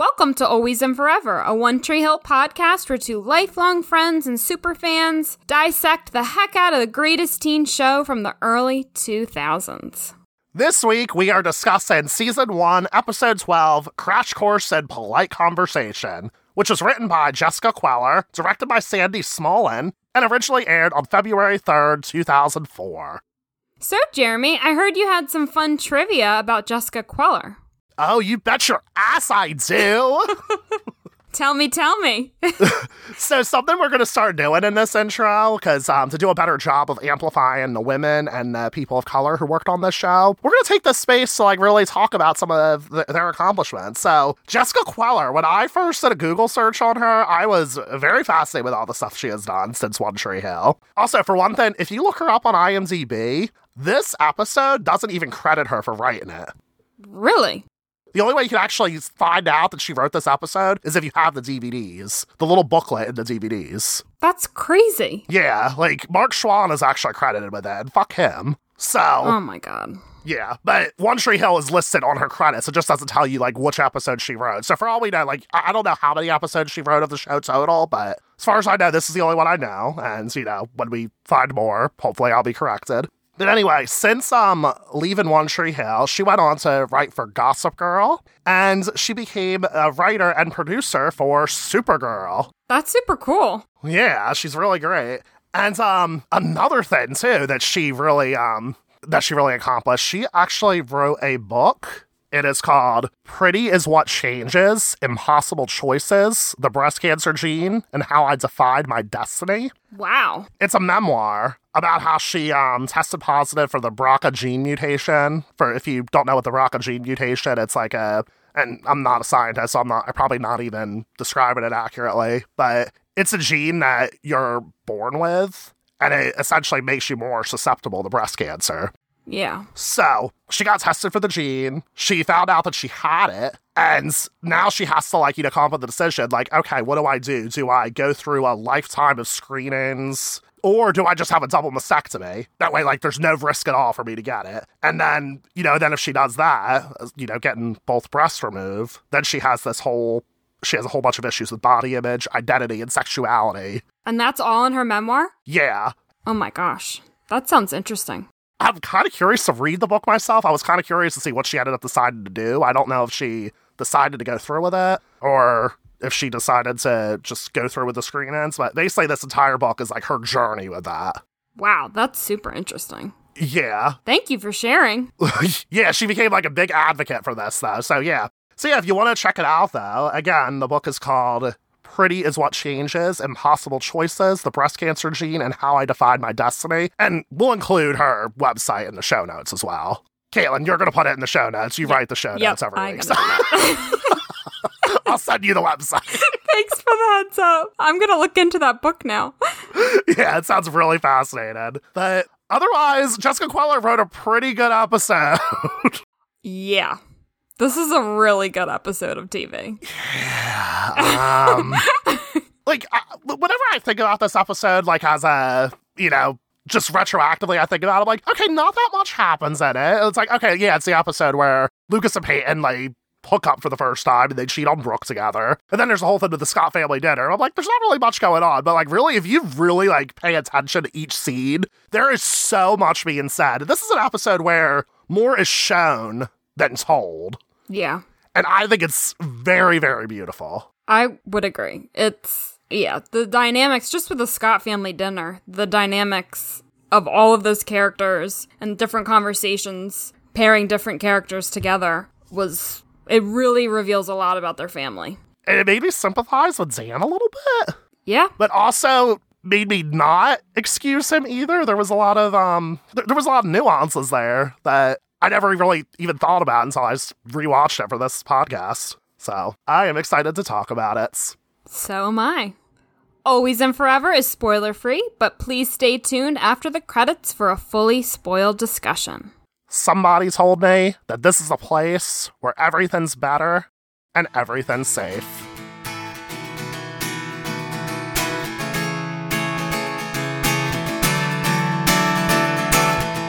Welcome to Always and Forever, a One Tree Hill podcast where two lifelong friends and superfans dissect the heck out of the greatest teen show from the early 2000s. This week, we are discussing Season 1, Episode 12, Crash Course in Polite Conversation, which was written by Jessica Queller, directed by Sandy Smolin, and originally aired on February 3rd, 2004. So, Jeremy, I heard you had some fun trivia about Jessica Queller. Oh, you bet your ass I do! Tell me, tell me. so something we're going to start doing in this intro, because um, to do a better job of amplifying the women and uh, people of color who worked on this show, we're going to take this space to like really talk about some of the, their accomplishments. So Jessica Queller, when I first did a Google search on her, I was very fascinated with all the stuff she has done since One Tree Hill. Also, for one thing, if you look her up on IMDb, this episode doesn't even credit her for writing it. Really? The only way you can actually find out that she wrote this episode is if you have the DVDs, the little booklet in the DVDs. That's crazy. Yeah, like Mark Schwahn is actually credited with that. Fuck him. So. Oh my god. Yeah, but One Tree Hill is listed on her credits. It just doesn't tell you like which episode she wrote. So for all we know, like I don't know how many episodes she wrote of the show total, but as far as I know, this is the only one I know. And you know, when we find more, hopefully I'll be corrected. But anyway, since um leaving One Tree Hill, she went on to write for Gossip Girl, and she became a writer and producer for Supergirl. That's super cool. Yeah, she's really great. And um another thing too that she really um that she really accomplished, she actually wrote a book it is called Pretty is What Changes Impossible Choices, The Breast Cancer Gene, and How I Defied My Destiny. Wow. It's a memoir about how she um, tested positive for the BRCA gene mutation. For if you don't know what the BRCA gene mutation, it's like a, and I'm not a scientist, so I'm not, I'm probably not even describing it accurately, but it's a gene that you're born with, and it essentially makes you more susceptible to breast cancer. Yeah. So she got tested for the gene. She found out that she had it. And now she has to, like, you know, come up with the decision like, okay, what do I do? Do I go through a lifetime of screenings? Or do I just have a double mastectomy? That way, like, there's no risk at all for me to get it. And then, you know, then if she does that, you know, getting both breasts removed, then she has this whole, she has a whole bunch of issues with body image, identity, and sexuality. And that's all in her memoir? Yeah. Oh my gosh. That sounds interesting. I'm kind of curious to read the book myself. I was kind of curious to see what she ended up deciding to do. I don't know if she decided to go through with it or if she decided to just go through with the screen ends, But they say this entire book is like her journey with that. Wow, that's super interesting. Yeah. Thank you for sharing. yeah, she became like a big advocate for this, though. So, yeah. So, yeah, if you want to check it out, though, again, the book is called Pretty is What Changes, Impossible Choices, The Breast Cancer Gene, and How I define My Destiny. And we'll include her website in the show notes as well. Caitlin, you're going to put it in the show notes. You yep. write the show yep, notes every I week. So. I'll send you the website. Thanks for the heads up. I'm going to look into that book now. yeah, it sounds really fascinating. But otherwise, Jessica Queller wrote a pretty good episode. yeah. This is a really good episode of TV. Yeah. Um, like, I, whenever I think about this episode, like, as a, you know, just retroactively, I think about it, I'm like, okay, not that much happens in it. It's like, okay, yeah, it's the episode where Lucas and Peyton, like, hook up for the first time and they cheat on Brooke together. And then there's the whole thing with the Scott family dinner. I'm like, there's not really much going on. But like really, if you really like pay attention to each scene, there is so much being said. This is an episode where more is shown than told. Yeah. And I think it's very, very beautiful. I would agree. It's, yeah, the dynamics, just with the Scott family dinner, the dynamics of all of those characters and different conversations, pairing different characters together was, it really reveals a lot about their family. And it made me sympathize with Dan a little bit. Yeah. But also made me not excuse him either. There was a lot of, um, there was a lot of nuances there that I never really even thought about until I rewatched it for this podcast. So I am excited to talk about it. So am I. Always and Forever is spoiler free, but please stay tuned after the credits for a fully spoiled discussion. Somebody told me that this is a place where everything's better and everything's safe.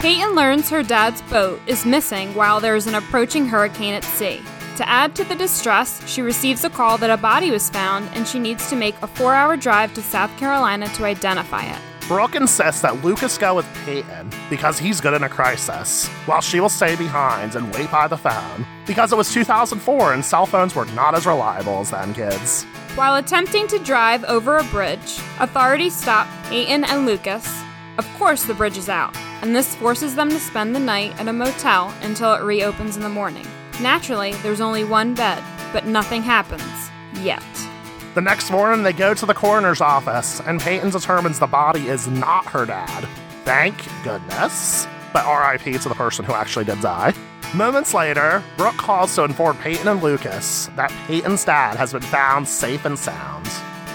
Peyton learns her dad's boat is missing while there is an approaching hurricane at sea. To add to the distress, she receives a call that a body was found and she needs to make a four hour drive to South Carolina to identify it. Brooke insists that Lucas go with Peyton because he's good in a crisis, while she will stay behind and wait by the phone because it was 2004 and cell phones were not as reliable as then, kids. While attempting to drive over a bridge, authorities stop Peyton and Lucas. Of course, the bridge is out, and this forces them to spend the night at a motel until it reopens in the morning. Naturally, there's only one bed, but nothing happens. Yet. The next morning, they go to the coroner's office, and Peyton determines the body is not her dad. Thank goodness. But RIP to the person who actually did die. Moments later, Brooke calls to inform Peyton and Lucas that Peyton's dad has been found safe and sound.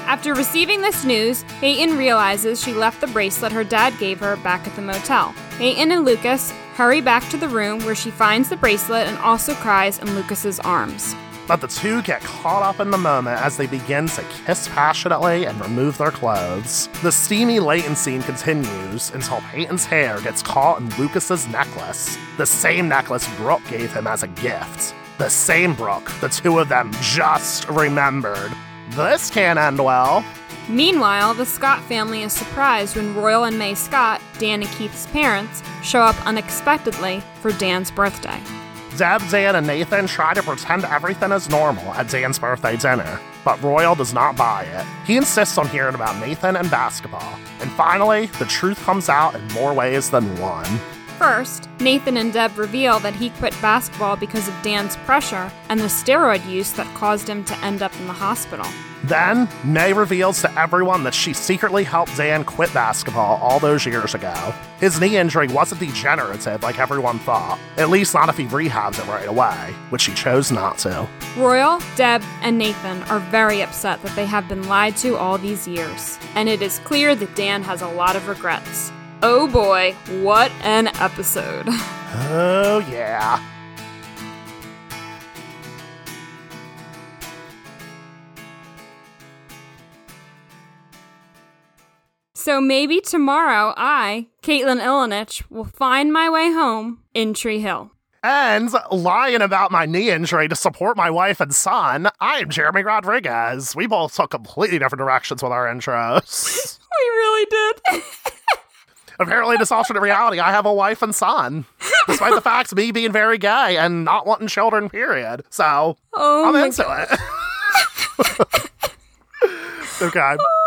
After receiving this news, Peyton realizes she left the bracelet her dad gave her back at the motel. Peyton and Lucas hurry back to the room where she finds the bracelet and also cries in Lucas's arms. But the two get caught up in the moment as they begin to kiss passionately and remove their clothes. The steamy Leyton scene continues until Peyton's hair gets caught in Lucas's necklace, the same necklace Brooke gave him as a gift. The same Brooke the two of them just remembered. This can't end well. Meanwhile, the Scott family is surprised when Royal and May Scott, Dan and Keith's parents, show up unexpectedly for Dan's birthday. Deb, Dan, and Nathan try to pretend everything is normal at Dan's birthday dinner, but Royal does not buy it. He insists on hearing about Nathan and basketball. And finally, the truth comes out in more ways than one. First, Nathan and Deb reveal that he quit basketball because of Dan's pressure and the steroid use that caused him to end up in the hospital. Then, May reveals to everyone that she secretly helped Dan quit basketball all those years ago. His knee injury wasn't degenerative like everyone thought, at least not if he rehabs it right away, which he chose not to. Royal, Deb, and Nathan are very upset that they have been lied to all these years, and it is clear that Dan has a lot of regrets. Oh boy, what an episode. Oh, yeah. So maybe tomorrow I, Caitlin Ilinich, will find my way home in Tree Hill. And lying about my knee injury to support my wife and son, I'm Jeremy Rodriguez. We both took completely different directions with our intros. We really did. Apparently, in this alternate reality, I have a wife and son, despite the fact me being very gay and not wanting children, period. So, Oh I'm into it. okay. Oh,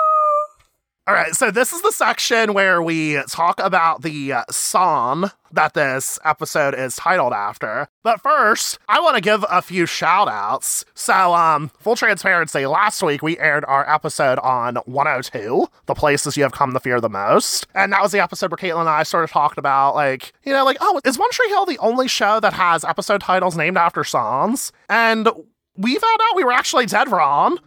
All right, so this is the section where we talk about the uh, song that this episode is titled after. But first, I want to give a few shout outs. So, um, full transparency, last week we aired our episode on 102, the places you have come to fear the most. And that was the episode where Caitlin and I sort of talked about, like, you know, like, oh, is One Tree Hill the only show that has episode titles named after songs? And we found out we were actually dead wrong.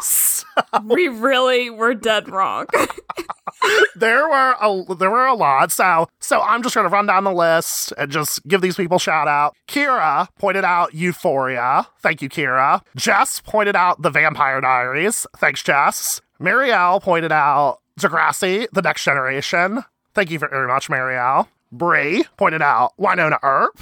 so, we really were dead wrong. there were a there were a lot. So so I'm just gonna run down the list and just give these people shout out. Kira pointed out Euphoria. Thank you, Kira. Jess pointed out The Vampire Diaries. Thanks, Jess. Marielle pointed out Degrassi, The Next Generation. Thank you very much, Marielle. Brie pointed out Wynonna Earp.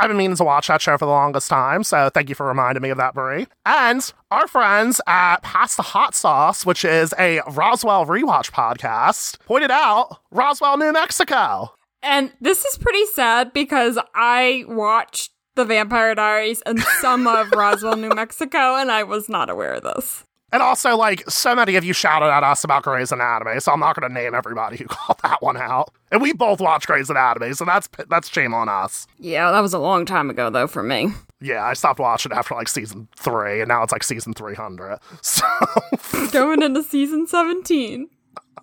I've been meaning to watch that show for the longest time, so thank you for reminding me of that, Brie. And our friends at Past the Hot Sauce, which is a Roswell rewatch podcast, pointed out Roswell, New Mexico. and this is pretty sad because I watched The Vampire Diaries and some of Roswell, New Mexico, and I was not aware of this. And also, like, so many of you shouted at us about Grey's Anatomy, so I'm not going to name everybody who called that one out. And we both watch Grey's Anatomy, so that's that's shame on us. Yeah, that was a long time ago, though, for me. Yeah, I stopped watching after like season three, and now it's like season 300. So, Going into season 17.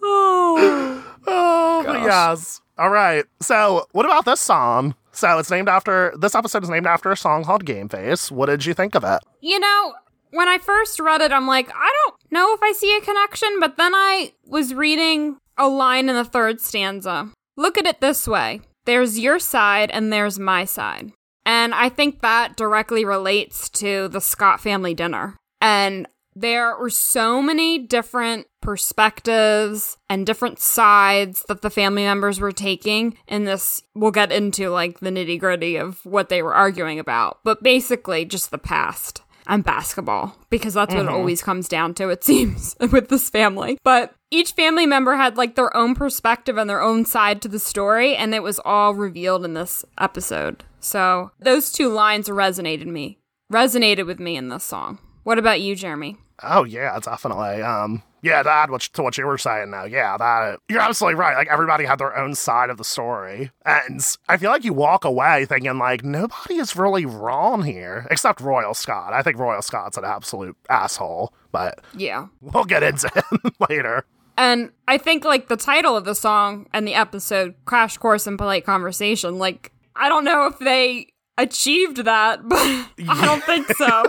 Oh. oh, Gosh. yes. All right. So, what about this song? So, it's named after this episode is named after a song called Game Face. What did you think of it? You know, when I first read it, I'm like, I don't know if I see a connection, but then I was reading a line in the third stanza. Look at it this way there's your side and there's my side. And I think that directly relates to the Scott family dinner. And there were so many different perspectives and different sides that the family members were taking in this we'll get into like the nitty gritty of what they were arguing about but basically just the past and basketball because that's what it always comes down to it seems with this family. But each family member had like their own perspective and their own side to the story and it was all revealed in this episode. So those two lines resonated me resonated with me in this song. What about you jeremy? Oh yeah, definitely. Um, yeah, to add what, to what you were saying now, yeah, that you're absolutely right. Like everybody had their own side of the story, and I feel like you walk away thinking like nobody is really wrong here, except Royal Scott. I think Royal Scott's an absolute asshole, but yeah we'll get into him later. And I think like the title of the song and the episode, Crash Course in Polite Conversation, like I don't know if they achieved that, but I don't think so.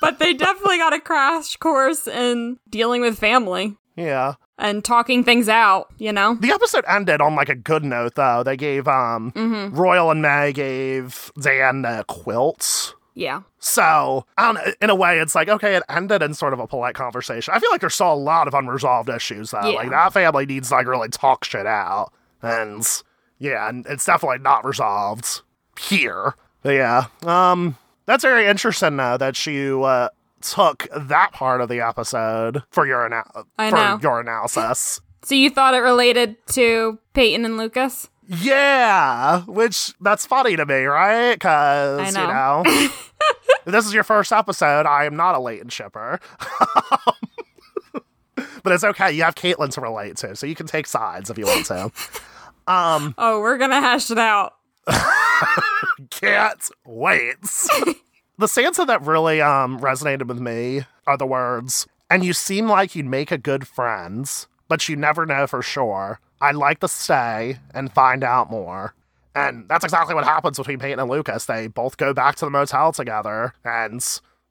but they definitely got a crash course in dealing with family Yeah. and talking things out, you know? The episode ended on like a good note though. They gave um Royal and May gave Dan uh, quilts. Yeah. So, I don't know, in a way, it's like, okay, it ended in sort of a polite conversation. I feel like there's still a lot of unresolved issues, though. Yeah. Like, that family needs to, like, really talk shit out. And, yeah, and it's definitely not resolved here. But, yeah. Um, that's very interesting, though, that you, uh, took that part of the episode for your, ana- I for know. your analysis. So you thought it related to Peyton and Lucas? Yeah, which that's funny to me, right? Because you know. this is your first episode. I am not a Leyton shipper, but it's okay. You have Caitlin to relate to, so you can take sides if you want to. Oh, we're gonna hash it out. Can't wait. the stanza that really um resonated with me are the words, "And you seem like you'd make a good friends, but you never know for sure. I'd like to stay and find out more." And that's exactly what happens between Peyton and Lucas. They both go back to the motel together, and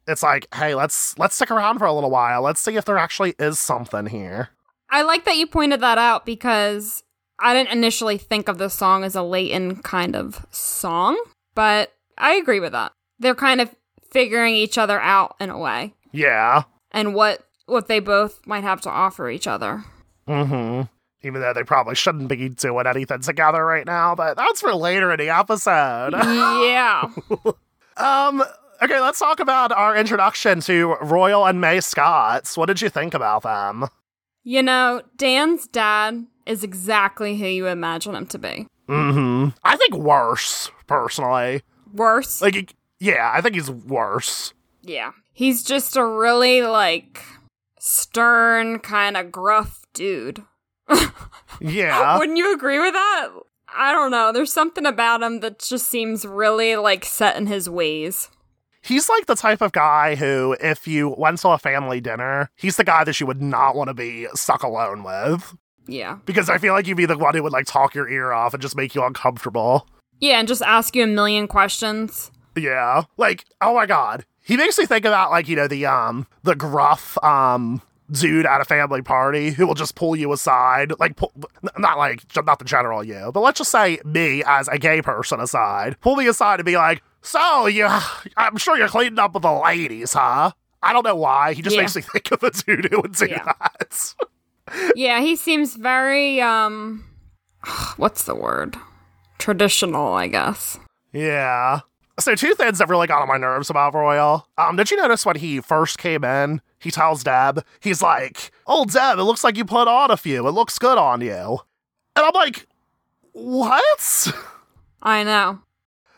it's like, "Hey, let's let's stick around for a little while. Let's see if there actually is something here." I like that you pointed that out because I didn't initially think of this song as a Leyton kind of song, but I agree with that. They're kind of figuring each other out in a way Yeah. and what what they both might have to offer each other. Mm-hmm. Even though they probably shouldn't be doing anything together right now, but that's for later in the episode. yeah. Um, okay, let's talk about our introduction to Royal and May Scotts. What did you think about them? You know, Dan's dad is exactly who you imagine him to be. Mm-hmm. I think worse, personally. Worse. Like, yeah, I think he's worse. yeah. He's just a really like stern kind of gruff dude. Yeah. Wouldn't you agree with that? I don't know. There's something about him that just seems really like set in his ways. he's like the type of guy who, if you went to a family dinner, he's the guy that you would not want to be stuck alone with. Yeah. Because I feel like you'd be the one who would like talk your ear off and just make you uncomfortable. Yeah, and just ask you a million questions. Yeah. Like, oh my god. He makes me think about like, you know, the um the gruff um dude at a family party who will just pull you aside, like pull, not like not the general you, but let's just say me as a gay person aside, pull me aside and be like, "So you, I'm sure you're cleaning up with the ladies, huh?" I don't know why. He just Yeah. makes me think of a dude who would do Yeah. that. Yeah, he seems very um what's the word? Traditional, I guess. Yeah. So two things that really got on my nerves about Royal. Um, did you notice when he first came in, he tells Deb, he's like, Oh Deb, it looks like you put on a few. It looks good on you. And I'm like, What? I know.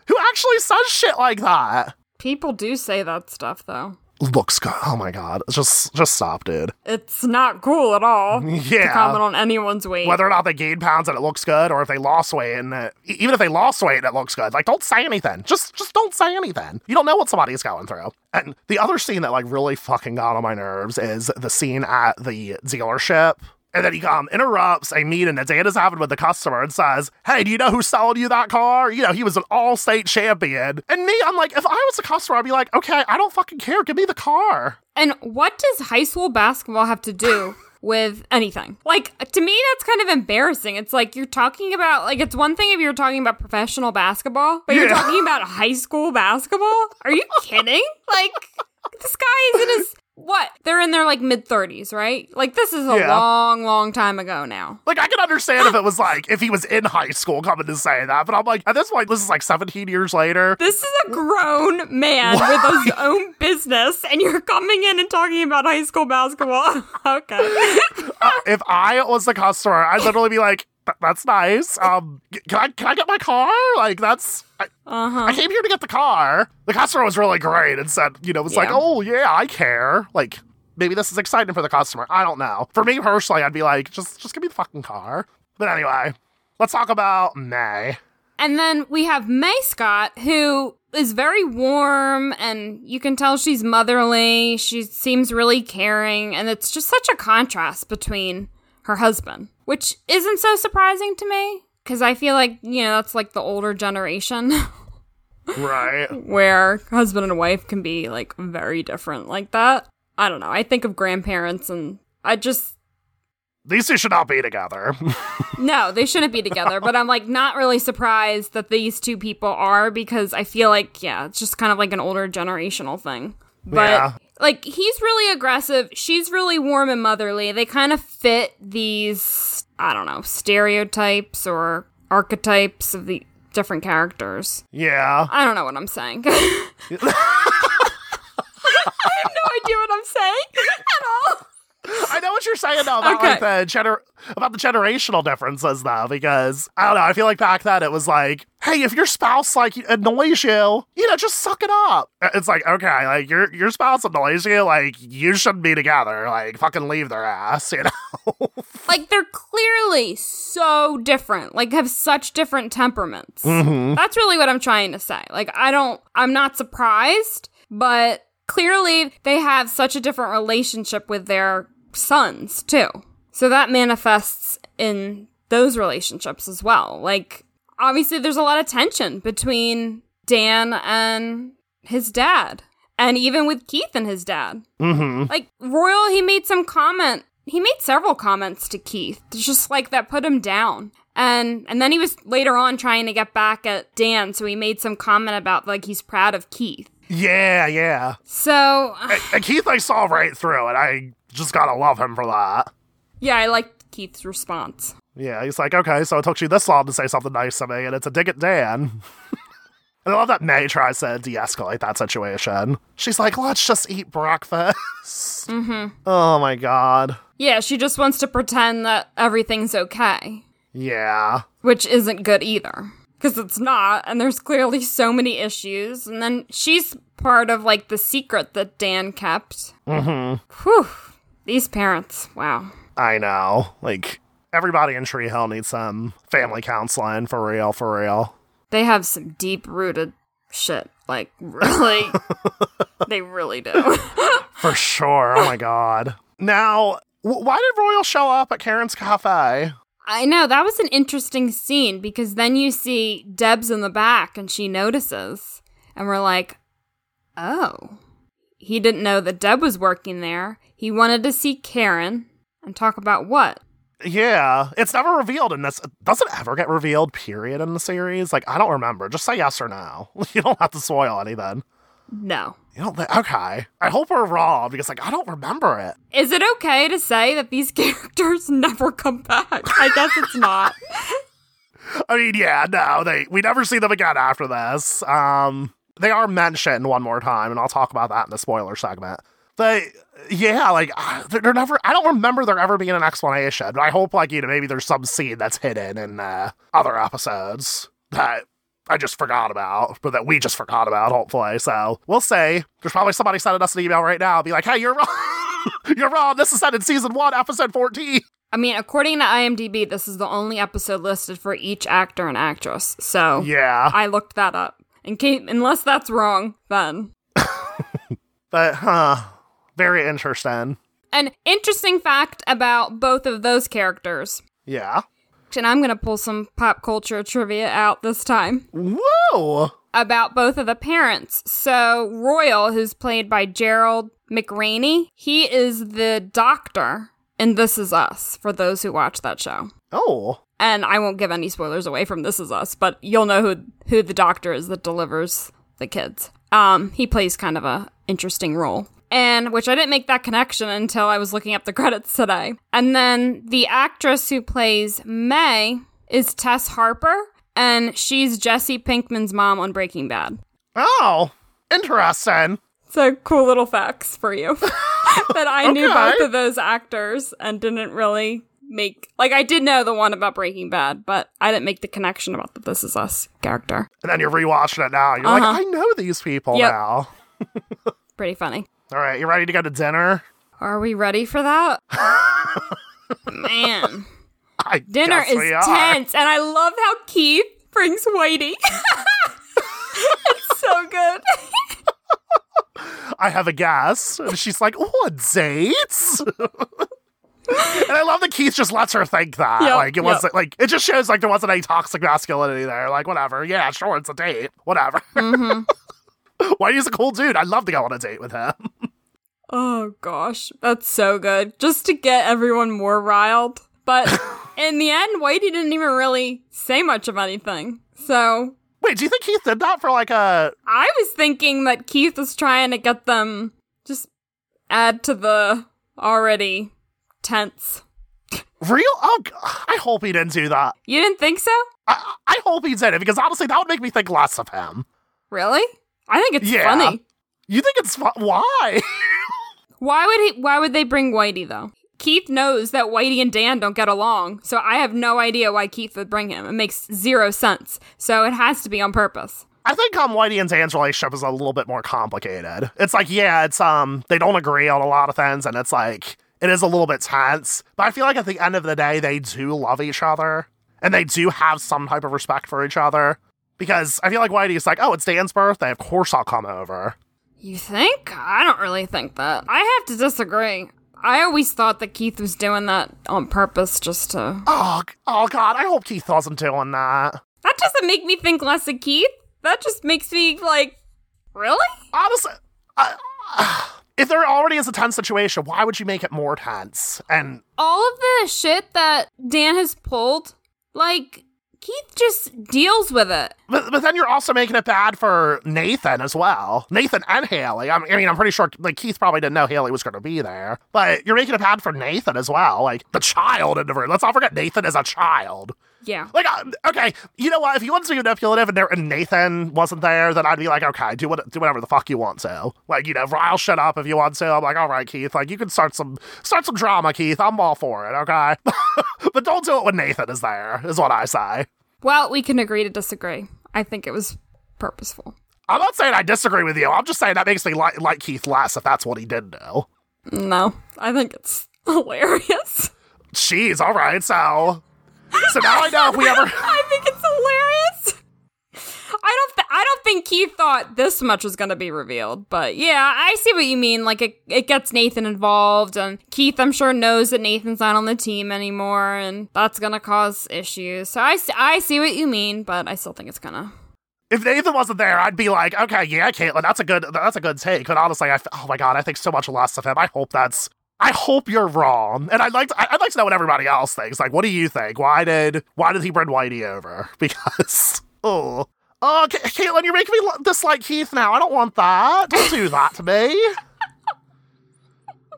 Who actually says shit like that? People do say that stuff though. Looks good. Oh my god. Just just stop, dude. It's not cool at all to Yeah. comment on anyone's weight. Whether or not they gained pounds and it looks good, or if they lost weight and uh, e- even if they lost weight and it looks good, like don't say anything. Just just don't say anything. You don't know what somebody's going through. And the other scene that like really fucking got on my nerves is the scene at the dealership. And then he um, interrupts a meeting that Dana's having with the customer and says, Hey, do you know who sold you that car? You know, he was an all state champion. And me, I'm like, if I was a customer, I'd be like, Okay, I don't fucking care. Give me the car. And what does high school basketball have to do with anything? Like, to me, that's kind of embarrassing. It's like you're talking about, like, it's one thing if you're talking about professional basketball, but you're talking about high school basketball? Are you kidding? Like, this guy is in his, what, they're in their like mid 30s, right? Like this is a Yeah. long, long time ago now. Like I can understand if it was like if he was in high school coming to say that, but I'm like at this point this is like 17 years later. This is a grown man with his own business, and you're coming in and talking about high school basketball. okay. Uh, if I was the customer, I'd literally be like, "Th- "That's nice. Um, can I can I get my car? Like that's I, Uh huh. I came here to get the car." The customer was really great and said, you know, was like, "Oh yeah, I care." Like maybe this is exciting for the customer. I don't know. For me personally, I'd be like, "Just just give me the fucking car." But anyway, let's talk about May. And then we have May Scott, who is very warm, and you can tell she's motherly. She seems really caring, and it's just such a contrast between her husband, which isn't so surprising to me because I feel like, you know, that's like the older generation Right. where husband and wife can be like very different like that. I don't know. I think of grandparents, and I just These two should not be together. No, they shouldn't be together, but I'm like not really surprised that these two people are because I feel like, yeah, it's just kind of like an older generational thing. But Yeah. Like he's really aggressive, she's really warm and motherly. They kind of fit these, I don't know, stereotypes or archetypes of the different characters. yeah. I don't know what I'm saying. I have no idea what I'm saying at all. I know what you're saying though about like the gener- about the generational differences though, because I don't know. I feel like back then it was like, hey, if your spouse like annoys you, you know, just suck it up. It's like okay, like your your spouse annoys you, like you shouldn't be together. Like fucking leave their ass, you know. like they're clearly so different like have such different temperaments Mm-hmm. that's really what i'm trying to say like i don't i'm not surprised but clearly they have such a different relationship with their sons too so that manifests in those relationships as well like obviously there's a lot of tension between dan and his dad and even with keith and his dad mm-hmm. like Royal, he made some comment. He made several comments to Keith, just like that put him down. And and then he was later on trying to get back at Dan, so he made some comment about like he's proud of Keith. Yeah, yeah. So And, and Keith, I saw right through it. I just gotta love him for that. yeah, I liked Keith's response. Yeah, he's like, okay, so it took you this long to say something nice to me, and it's a dig at Dan. and I love that May tries to de escalate that situation. She's like, let's just eat breakfast. mm-hmm. Oh my god. Yeah, she just wants to pretend that everything's okay, Yeah. which isn't good either. Because it's not, and there's clearly so many issues. And then she's part of like the secret that Dan kept. Mm-hmm. Whew. These parents, wow. I know. Like, everybody in Tree Hill needs some family counseling, for real, for real. They have some deep rooted shit. Like, really, they really do. For sure. Oh my god. Now, w- why did Royal show up at Karen's Cafe? I know, that was an interesting scene because then you see Deb's in the back and she notices. And we're like, oh. He didn't know that Deb was working there. He wanted to see Karen and talk about what? Yeah, it's never revealed in this. Does it ever get revealed, period, in the series? Like, I don't remember. Just say yes or no. You don't have to spoil anything. No. You don't think, okay. I hope we're wrong because, like, I don't remember it. Is it okay to say that these characters never come back? I guess it's not. I mean, yeah, no, they, we never see them again after this. Um, they are mentioned one more time, and I'll talk about that in the spoiler segment. But yeah, like, uh, they're, they're never, I don't remember there ever being an explanation. But I hope, like, you know, maybe there's some scene that's hidden in uh, other episodes that I just forgot about, but that we just forgot about, hopefully. So we'll say There's probably somebody sending us an email right now, be like, hey, you're wrong. you're wrong. This is said in season one, episode 14. I mean, according to IMDb, this is the only episode listed for each actor and actress. So Yeah. I looked that up. In case, unless that's wrong, then. But, huh, very interesting. An interesting fact about both of those characters. Yeah. And I'm going to pull some pop culture trivia out this time Whoa. about both of the parents. So, Royal, who's played by Gerald McRaney, he is the doctor in This Is Us, for those who watch that show. Oh. And I won't give any spoilers away from This Is Us, but you'll know who who the doctor is that delivers the kids. Um, he plays kind of a interesting role. and which I didn't make that connection until I was looking up the credits today. And then the actress who plays May is Tess Harper, and she's Jesse Pinkman's mom on Breaking Bad. Oh, interesting. So cool little facts for you that I knew both of those actors and didn't really make like I did know the one about Breaking Bad, but I didn't make the connection about the This Is Us character. And then you're rewatching it now. You're like, Uh-huh. I know these people Yep. now. Pretty funny. All right, you ready to go to dinner? Are we ready for that? Man, I dinner is tense, and I love how Keith brings Whitey. it's so good. I have a guess. And she's like, oh, dates? And I love that Keith just lets her think that. Yep, like, it wasn't, like, it just shows, like, there wasn't any toxic masculinity there. Like, whatever. Yeah, sure, it's a date. Whatever. Mm-hmm. Why he's a cool dude. I'd love to go on a date with him. Oh gosh, that's so good. Just to get everyone more riled. But in the end, Whitey didn't even really say much of anything. So Wait, do you think Keith did that for, like, a. I was thinking that Keith was trying to get them just add to the already tense. Real? Oh, I hope he didn't do that. You didn't think so? I, I hope he did it because honestly, that would make me think less of him. Really? I think it's Yeah. funny. You think it's fu- why? Why would he why would they bring Whitey though? Keith knows that Whitey and Dan don't get along, so I have no idea why Keith would bring him. It makes zero sense. So it has to be on purpose. I think um Whitey and Dan's relationship is a little bit more complicated. It's like, yeah, it's um they don't agree on a lot of things, and it's like it is a little bit tense. But I feel like at the end of the day, they do love each other, and they do have some type of respect for each other. Because I feel like Whitey's like, oh, it's Dan's birthday, of course I'll come over. You think? I don't really think that. I have to disagree. I always thought that Keith was doing that on purpose just to. Oh, oh God, I hope Keith wasn't doing that. That doesn't make me think less of Keith. That just makes me like, really? Honestly, I, if there already is a tense situation, why would you make it more tense? And All of the shit that Dan has pulled, like, Keith just deals with it. But, but then you're also making it bad for Nathan as well. Nathan and Haley. I'm, mean, I'm pretty sure like Keith probably didn't know Haley was going to be there, but you're making it bad for Nathan as well. Like the child in the room. Let's not forget Nathan is a child. Yeah. Like, uh, okay, you know what? If you want to be manipulative and, and Nathan wasn't there, then I'd be like, okay, do what, do whatever the fuck you want to. Like, you know, rile shut up if you want to. I'm like, all right, Keith. Like, you can start some start some drama, Keith. I'm all for it. Okay, but don't do it when Nathan is there. Is what I say. Well, we can agree to disagree. I think it was purposeful. I'm not saying I disagree with you. I'm just saying that makes me like, like Keith less if that's what he did do. No, I think it's hilarious. Jeez, all right. So, so now I know if we ever. I think it's hilarious. I don't. Th- I don't think Keith thought this much was going to be revealed, but yeah, I see what you mean. Like it, it gets Nathan involved, and Keith, I'm sure, knows that Nathan's not on the team anymore, and that's going to cause issues. So I see what you mean, but I still think it's gonna. If Nathan wasn't there, I'd be like, okay, yeah, Caitlin, that's a good, that's a good take. But honestly, I, oh my god, I think so much less of him. I hope that's. I hope you're wrong, and I'd like to, I'd like to know what everybody else thinks. Like, what do you think? Why did why did he bring Whitey over? Because oh, oh, Ca- Caitlin, you're making me dislike Keith now. I don't want that. Don't do that to me.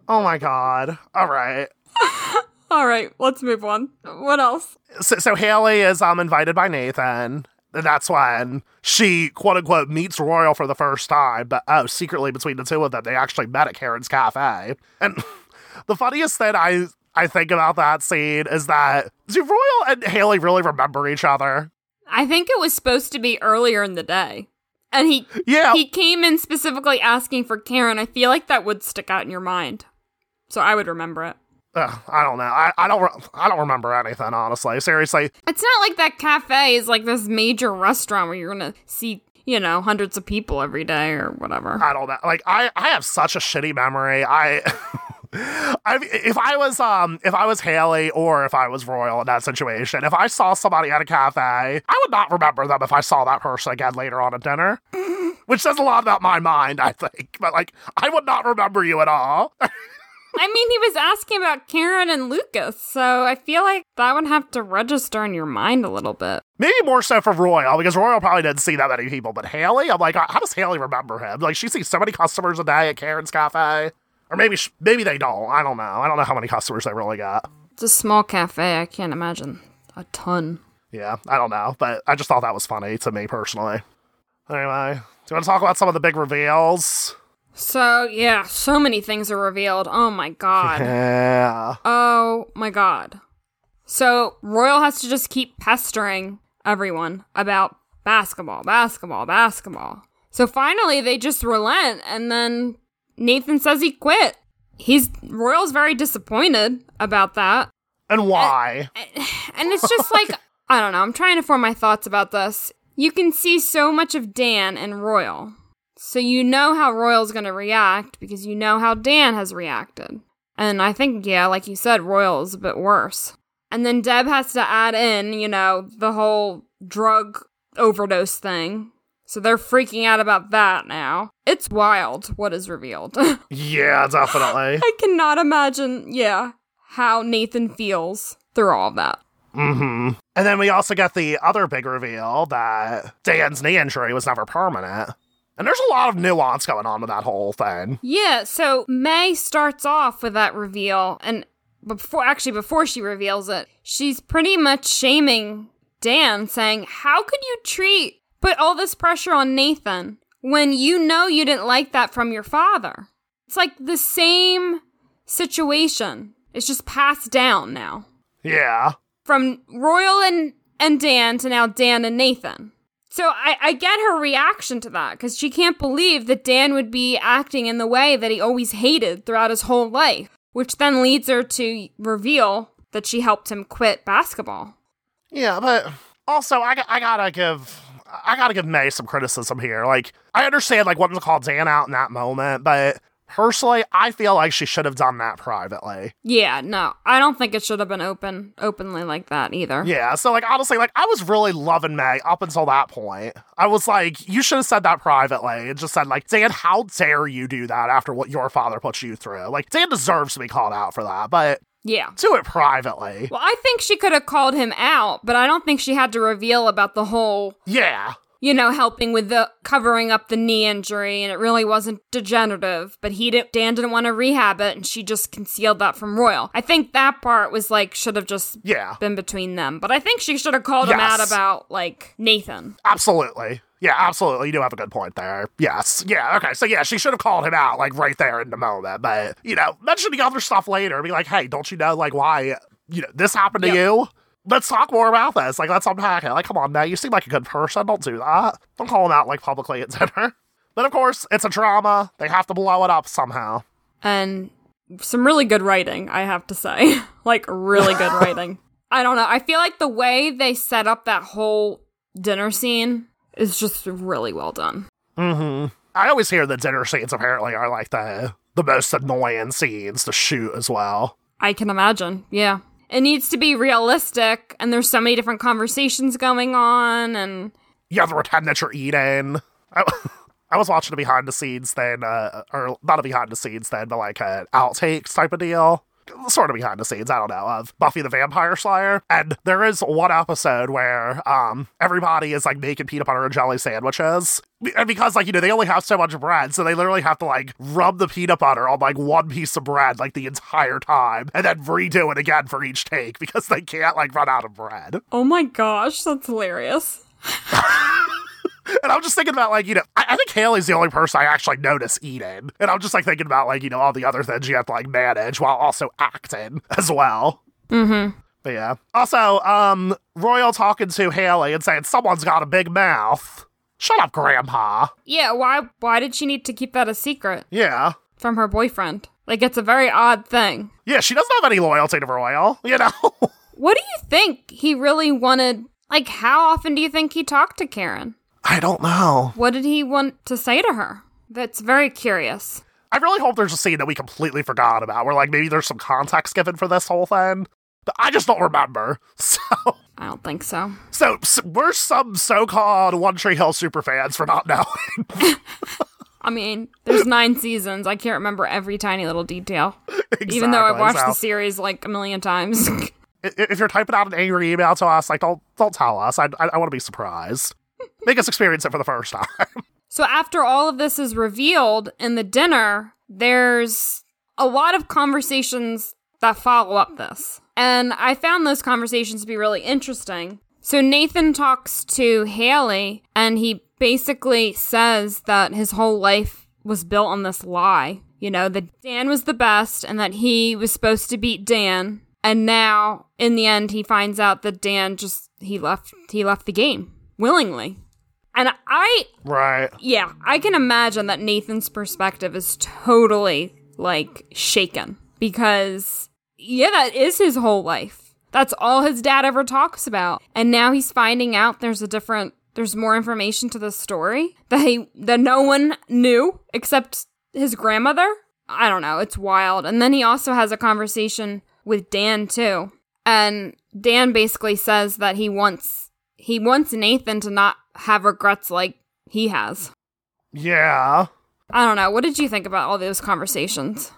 oh my god. All right. All right, let's move on. What else? so, so Haley is um invited by Nathan. And that's when she quote unquote meets Royal for the first time, but oh, secretly between the two of them, they actually met at Karen's cafe. And the funniest thing I I think about that scene is that do Royal and Haley really remember each other? I think it was supposed to be earlier in the day, and he Yeah, he came in specifically asking for Karen. I feel like that would stick out in your mind, so I would remember it. Ugh, I don't know. I, I don't re- I don't remember anything honestly. Seriously, It's not like that cafe is like this major restaurant where you're gonna see, you know, hundreds of people every day or whatever. I don't know. Like I, I have such a shitty memory. I, I, if I was, um, if I was Haley or if I was Royal in that situation, if I saw somebody at a cafe, I would not remember them if I saw that person again later on at dinner. Which says a lot about my mind, I think. But like, I would not remember you at all. I mean, he was asking about Karen and Lucas, so I feel like that would have to register in your mind a little bit. Maybe more so for Royal, because Royal probably didn't see that many people. But Haley, I'm like, how does Haley remember him? Like, she sees so many customers a day at Karen's Cafe. Or maybe maybe they don't. I don't know. I don't know how many customers they really got. It's a small cafe. I can't imagine a ton. Yeah, I don't know. But I just thought that was funny to me personally. Anyway, do you want to talk about some of the big reveals? So, yeah, so many things are revealed. Oh my god. Yeah. Oh my god. So, Royal has to just keep pestering everyone about basketball, basketball, basketball. So finally, they just relent, and then Nathan says he quit. He's Royal's very disappointed about that. And why? And it's just like, I don't know, I'm trying to form my thoughts about this. You can see so much of Dan and Royal. So you know how Royal's going to react because you know how Dan has reacted. And I think, yeah, like you said, Royal is a bit worse. And then Deb has to add in, you know, the whole drug overdose thing. So they're freaking out about that now. It's wild what is revealed. yeah, definitely. I cannot imagine, yeah, how Nathan feels through all of that. hmm And then we also get the other big reveal that Dan's knee injury was never permanent. And there's a lot of nuance going on with that whole thing. Yeah, so May starts off with that reveal, and before actually before she reveals it, she's pretty much shaming Dan, saying, How could you treat put all this pressure on Nathan when you know you didn't like that from your father? It's like the same situation. It's just passed down now. Yeah. From Royal and, and Dan to now Dan and Nathan. So I, I get her reaction to that because she can't believe that Dan would be acting in the way that he always hated throughout his whole life, which then leads her to reveal that she helped him quit basketball. Yeah, but also I, I gotta give I gotta give May some criticism here. Like I understand like wanting to call Dan out in that moment, but personally I feel like she should have done that privately. Yeah, no, I don't think it should have been open openly like that either. Yeah, so like honestly, like I was really loving May up until that point. I was like, you should have said that privately and just said like, Dan, how dare you do that after what your father put you through? Like Dan deserves to be called out for that, but Yeah. do it privately. Well, I think she could have called him out, but I don't think she had to reveal about the whole Yeah. you know, helping with the covering up the knee injury, and it really wasn't degenerative. But he didn't, Dan didn't want to rehab it, and she just concealed that from Royal. I think that part was like should have just Yeah. been between them. But I think she should have called him out about like Nathan. Absolutely. Yeah, absolutely. You do have a good point there. Yes. Yeah. Okay. So yeah, she should have called him out like right there in the moment. But you know, mention the other stuff later. Be like, hey, don't you know like why you know this happened to you? Let's talk more about this. Like, let's unpack it. Like, come on, man. You seem like a good person. Don't do that. Don't call him out like publicly at dinner. But of course, it's a drama. They have to blow it up somehow. And some really good writing, I have to say. like really good writing. I don't know. I feel like the way they set up that whole dinner scene is just really well done. Mm-hmm. I always hear the dinner scenes apparently are like the the most annoying scenes to shoot as well. I can imagine. Yeah. It needs to be realistic, and there's so many different conversations going on, and you have to pretend that you're eating. I, I was watching a behind the scenes thing, uh, or not a behind the scenes thing, but like an outtakes type of deal. Sort of behind the scenes, I don't know, of Buffy the Vampire Slayer. And there is one episode where um everybody is like making peanut butter and jelly sandwiches. And because like, you know, they only have so much bread, so they literally have to like rub the peanut butter on like one piece of bread like the entire time and then redo it again for each take because they can't like run out of bread. oh my gosh, that's hilarious. And I'm just thinking about like, you know, I, I think Haley's the only person I actually notice eating. And I'm just like thinking about like, you know, all the other things you have to like manage while also acting as well. Mm-hmm. But yeah. Also, um, Royal talking to Haley and saying someone's got a big mouth. Shut up, Grandpa. Yeah, why why did she need to keep that a secret Yeah. from her boyfriend? Like it's a very odd thing. Yeah, she doesn't have any loyalty to Royal, you know? What do you think he really wanted? Like how often do you think he talked to Karen? I don't know. What did he want to say to her? That's very curious. I really hope there's a scene that we completely forgot about where like maybe there's some context given for this whole thing. But I just don't remember. So I don't think so. So, s we're some so-called One Tree Hill superfans for not knowing. I mean, there's nine seasons. I can't remember every tiny little detail. Even though I've watched so- the series like a million times. If you're typing out an angry email to us, like don't don't tell us. I I, I want to be surprised. Make us experience it for the first time. So after all of this is revealed in the dinner, there's a lot of conversations that follow up this. And I found those conversations to be really interesting. So Nathan talks to Haley and he basically says that his whole life was built on this lie. You know, that Dan was the best and that he was supposed to beat Dan. And now in the end he finds out that Dan just he left he left the game willingly. And I right. yeah, I can imagine that Nathan's perspective is totally like shaken because yeah, that is his whole life. That's all his dad ever talks about. And now he's finding out there's a different there's more information to the story that he that no one knew except his grandmother. I don't know, it's wild. And then he also has a conversation with Dan too. And Dan basically says that he wants he wants Nathan to not have regrets like he has. Yeah. I don't know. What did you think about all those conversations?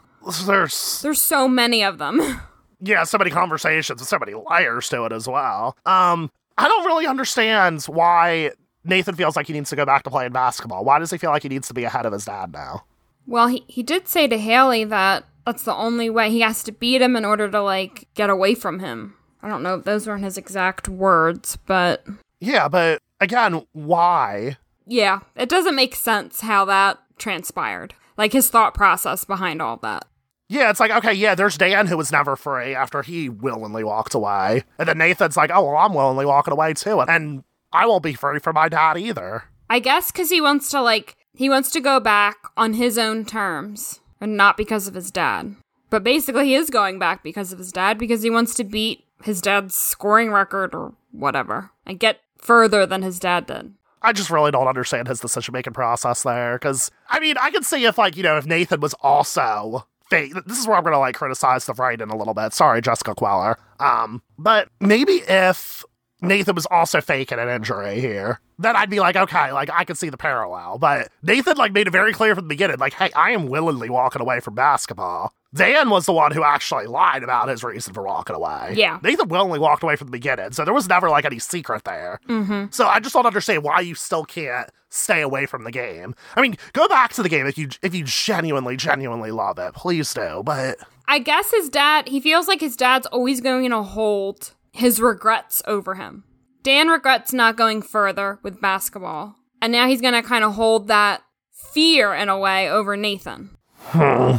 There's There's so many of them. yeah, so many conversations and so many layers to it as well. Um, I don't really understand why Nathan feels like he needs to go back to playing basketball. Why does he feel like he needs to be ahead of his dad now? well, he, he did say to Haley that that's the only way he has to beat him in order to like get away from him. I don't know if those weren't his exact words, but Yeah, but again, why? yeah, it doesn't make sense how that transpired. Like his thought process behind all that. Yeah, it's like, okay, yeah, there's Dan who was never free after he willingly walked away. And then Nathan's like, oh, well, I'm willingly walking away too. And I won't be free from my dad either. I guess because he wants to like he wants to go back on his own terms and not because of his dad. But basically, he is going back because of his dad because he wants to beat his dad's scoring record or whatever and get further than his dad did. I just really don't understand his decision making process there. Because, I mean, I could see if, like, you know, if Nathan was also fake. This is where I'm going to, like, criticize the writing a little bit. Sorry, Jessica Queller. Um, but maybe if Nathan was also faking an injury here, then I'd be like, okay, like, I could see the parallel. But Nathan, like, made it very clear from the beginning, like, hey, I am willingly walking away from basketball. Dan was the one who actually lied about his reason for walking away. Yeah. Nathan willingly walked away from the beginning, so there was never, like, any secret there. Mm-hmm. So I just don't understand why you still can't stay away from the game. I mean, go back to the game if you if you genuinely, genuinely love it. Please do. But I guess his dad, he feels like his dad's always going to hold his regrets over him. Dan regrets not going further with basketball. And now he's going to kind of hold that fear in a way over Nathan. Hmm.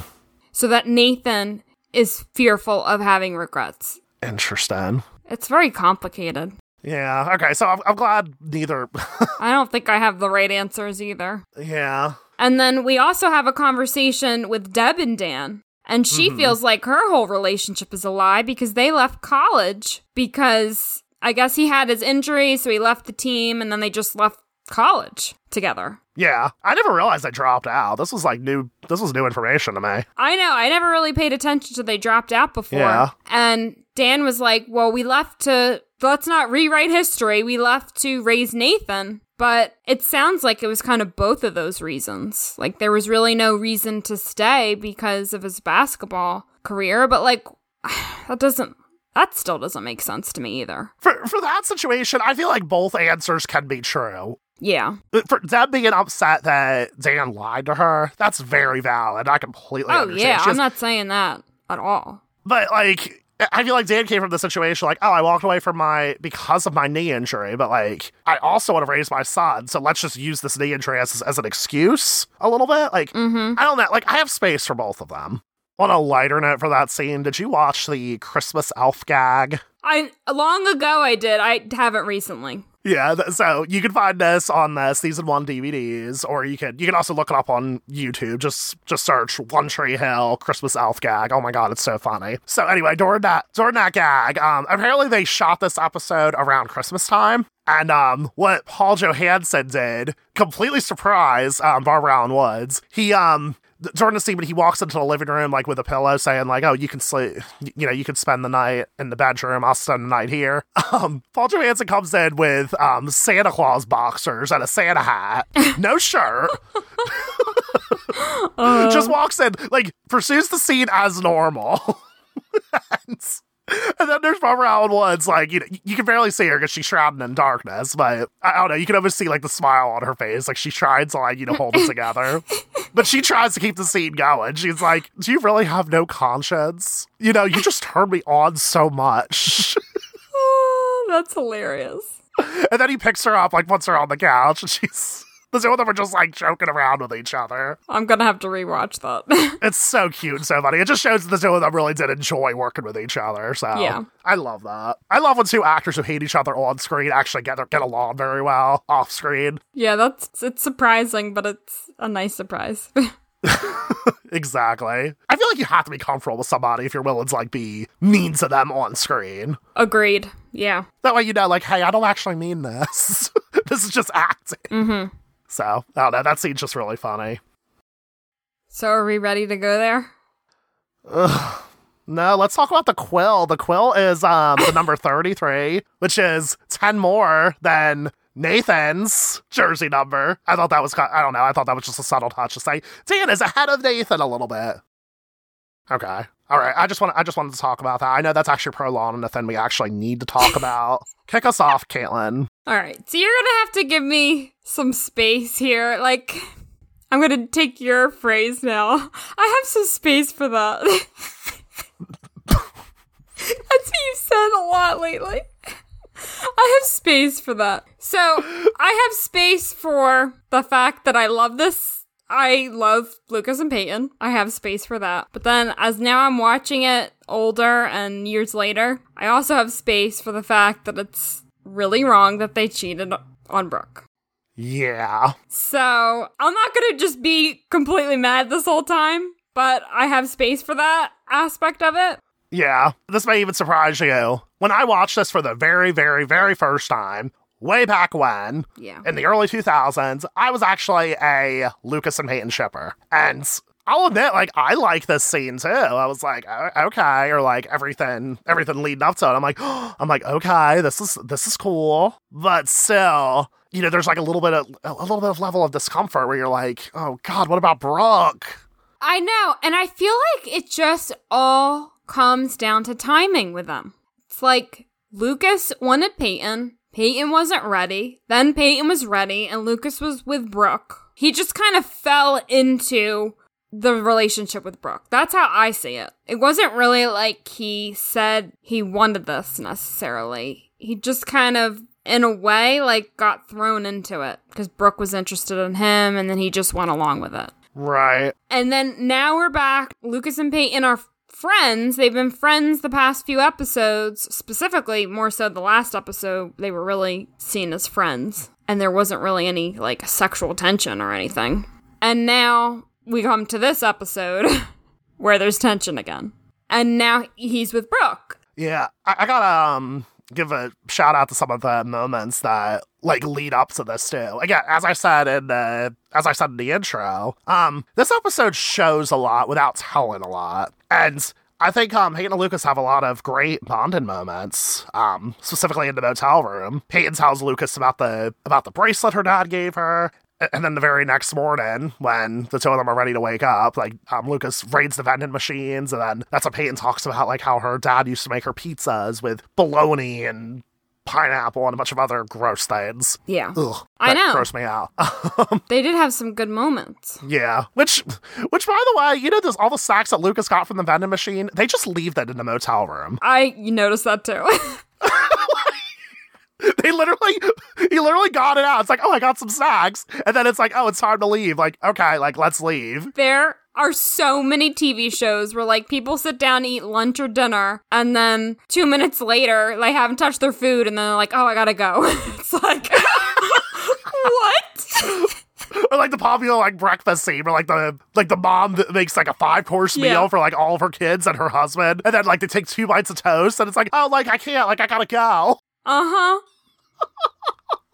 so that Nathan is fearful of having regrets. interesting. It's very complicated. Yeah. Okay. So I'm, I'm glad neither. I don't think I have the right answers either. yeah. And then we also have a conversation with Deb and Dan. And she mm-hmm. feels like her whole relationship is a lie because they left college because I guess he had his injury, so he left the team, and then they just left college together. Yeah. I never realized they dropped out. This was like new. This was new information to me. I know, I never really paid attention to they dropped out before. Yeah. And Dan was like, Well, we left to, let's not rewrite history. We left to raise Nathan. But it sounds like it was kind of both of those reasons. Like there was really no reason to stay because of his basketball career. But like, that doesn't, that still doesn't make sense to me either. For for that situation, I feel like both answers can be true. Yeah. For Deb being upset that Dan lied to her, that's very valid. I completely Oh, understand. yeah. She I'm has- not saying that at all. But like, I feel like Dan came from the situation like, oh, I walked away from my because of my knee injury, but like, I also want to raise my son, so let's just use this knee injury as as an excuse a little bit. Like, Mm-hmm. I don't know. Like, I have space for both of them. On a lighter note for that scene, did you watch the Christmas elf gag? I long ago I did. I haven't recently. Yeah, so you can find this on the season one DVDs, or you can you can also look it up on YouTube. Just just search One Tree Hill Christmas Elf gag. Oh my god, it's so funny. So anyway, during that during that gag, um, apparently they shot this episode around Christmas time. And um, what Paul Johansson did, completely surprised um, Barbara Alyn Woods, he um during the scene when he walks into the living room like with a pillow saying like oh you can sleep you know you can spend the night in the bedroom. I'll spend the night here. Um paul johansson comes in with um santa claus boxers and a santa hat. No shirt. Just walks in like pursues the scene as normal. And, and then there's Barbara Alyn Woods, like, you know, you can barely see her because she's shrouded in darkness, but I don't know, you can almost see, like, the smile on her face. Like, she's trying to, like, you know, hold it together. but she tries to keep the scene going. She's like, Do you really have no conscience? You know, you just turned me on so much. oh, that's hilarious. And then he picks her up, like, puts her on the couch, and she's the two of them are just like joking around with each other. I'm gonna have to rewatch that. it's so cute and so funny. It just shows that the two of them really did enjoy working with each other. So yeah. I love that. I love when two actors who hate each other on screen actually get get along very well off screen. Yeah, that's it's surprising, but it's a nice surprise. exactly. I feel like you have to be comfortable with somebody if you're willing to like be mean to them on screen. Agreed. Yeah. That way you know, like, hey, I don't actually mean this. this is just acting. Mm-hmm. So, I don't know. That scene's just really funny. So, are we ready to go there? Ugh. No, let's talk about the quill. The quill is um the number 33, which is 10 more than Nathan's jersey number. I thought that was I don't know. I thought that was just a subtle touch to say Dan is ahead of Nathan a little bit. Okay. All right. I just want I just wanted to talk about that. I know that's actually prolonged and a thing we actually need to talk about. Kick us off, Caitlin. All right. So you're gonna have to give me some space here. Like I'm gonna take your phrase now. I have some space for that. that's what you've said a lot lately. I have space for that. So I have space for the fact that I love this I love Lucas and Peyton. I have space for that. But then, as now I'm watching it older and years later, I also have space for the fact that it's really wrong that they cheated on Brooke. Yeah. So, I'm not gonna just be completely mad this whole time, but I have space for that aspect of it. Yeah. This may even surprise you. When I watched this for the very, very, very first time, way back when, yeah. in the early 2000s, I was actually a Lucas and Peyton shipper. And I'll admit, like, I like this scene too. I was like, oh, okay, or like everything, everything leading up to it. I'm like, oh, I'm like, okay, this is this is cool, but still, you know, there's like a little bit of a little bit of level of discomfort where you're like, oh God, what about Brooke? I know, and I feel like it just all comes down to timing with them. It's like Lucas wanted Peyton, Peyton wasn't ready. Then Peyton was ready, and Lucas was with Brooke. He just kind of fell into the relationship with Brooke. That's how I see it. It wasn't really like he said he wanted this necessarily. He just kind of, in a way, like got thrown into it because Brooke was interested in him and then he just went along with it. Right. And then now we're back. Lucas and Peyton are friends. They've been friends the past few episodes, specifically more so the last episode, they were really seen as friends. And there wasn't really any like sexual tension or anything. And now we come to this episode where there's tension again. And now he's with Brooke. Yeah, I, I gotta um give a shout out to some of the moments that like lead up to this too. Again, as I said in the as I said in the intro, um, this episode shows a lot without telling a lot. And I think um, Peyton and Lucas have a lot of great bonding moments, um, specifically in the motel room. Peyton tells Lucas about the about the bracelet her dad gave her, and then the very next morning, when the two of them are ready to wake up, like um, Lucas raids the vending machines, and then that's what Peyton talks about, like how her dad used to make her pizzas with bologna and pineapple and a bunch of other gross things. Yeah. Ugh, I know. Gross me out. they did have some good moments. Yeah. Which, which by the way, you know, there's all the snacks that Lucas got from the vending machine. They just leave that in the motel room. I noticed that too. they literally he literally got it out. It's like, oh, I got some snacks. And then it's like, oh, it's time to leave. Like, okay, like let's leave. There are so many TV shows where like people sit down eat lunch or dinner and then two minutes later they haven't touched their food and then they're like, oh, I gotta go. it's like what? or like the popular like breakfast scene where like the like the mom that makes like a five course meal Yeah. for like all of her kids and her husband and then like they take two bites of toast and it's like oh like i can't like i gotta go Uh-huh.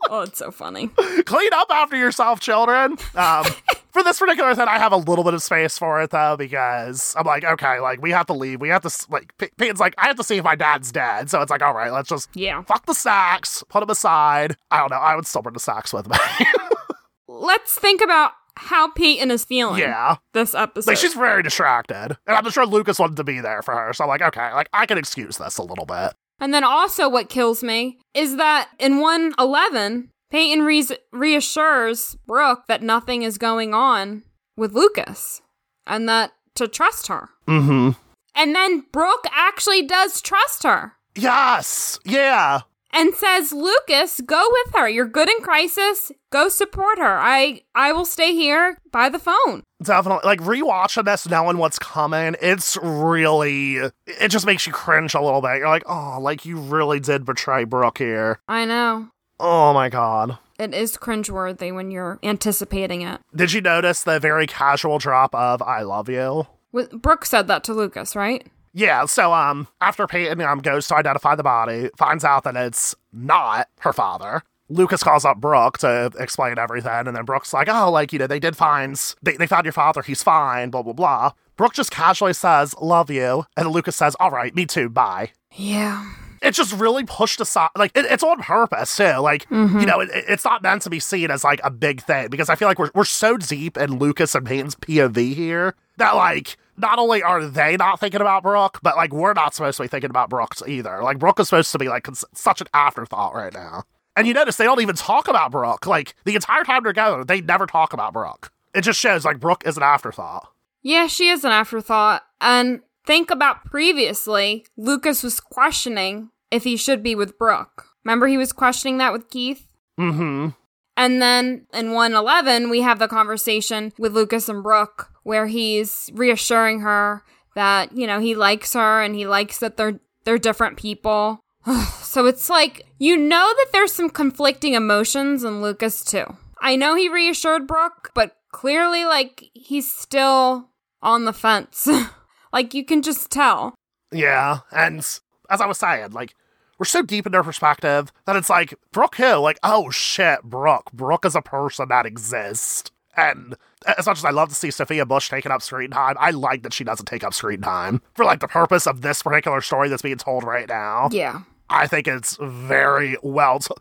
Oh, it's so funny. clean up after yourself children um for this particular thing, I have a little bit of space for it though because I'm like, okay, like we have to leave. We have to like. P- Peyton's like, I have to see if my dad's dead. So it's like, all right, let's just Yeah. fuck the sacks, put them aside. I don't know. I would still bring the sacks with me. Let's think about how Peyton is feeling yeah, this episode. like she's very distracted, and I'm sure Lucas wanted to be there for her. So I'm like, okay, like I can excuse this a little bit. And then also, what kills me is that in 111, Peyton re- reassures Brooke that nothing is going on with Lucas and that to trust her. Mm-hmm. And then Brooke actually does trust her Yes. Yeah. and says, Lucas, go with her. You're good in crisis. Go support her. I, I will stay here by the phone. Definitely. Like rewatching this, knowing what's coming, it's really it just makes you cringe a little bit. You're like, oh, like you really did betray Brooke here. I know. Oh my god. It is cringeworthy when you're anticipating it. Did you notice the very casual drop of I love you? Brooke said that to Lucas, right? Yeah, so um after Peyton um goes to identify the body, finds out that it's not her father. Lucas calls up Brooke to explain everything, and then Brooke's like, Oh, like, you know, they did find they, they found your father, he's fine, blah blah blah. Brooke just casually says, Love you, and Lucas says, All right, me too, bye. Yeah. It's just really pushed aside. Like, it, it's on purpose, too. Like, you mm-hmm. know, it, it's not meant to be seen as, like, a big thing because I feel like we're, we're so deep in Lucas and Peyton's POV here that, like, not only are they not thinking about Brooke, but, like, we're not supposed to be thinking about Brooks either. Like, Brooke is supposed to be, like, cons- such an afterthought right now. And you notice they don't even talk about Brooke. Like, the entire time together, they never talk about Brooke. It just shows, like, Brooke is an afterthought. Yeah, she is an afterthought. And think about previously, Lucas was questioning if he should be with Brooke. Remember he was questioning that with Keith? Mm hmm. And then in 111, we have the conversation with Lucas and Brooke where he's reassuring her that, you know, he likes her and he likes that they're they're different people. so it's like you know that there's some conflicting emotions in Lucas too. I know he reassured Brooke, but clearly like he's still on the fence. like you can just tell. Yeah, and as I was saying, like we're so deep in their perspective that it's like Brooke who? Like, oh shit, Brooke. Brooke is a person that exists. And as much as I love to see Sophia Bush taking up screen time, I like that she doesn't take up screen time for like the purpose of this particular story that's being told right now. Yeah. I think it's very well. T-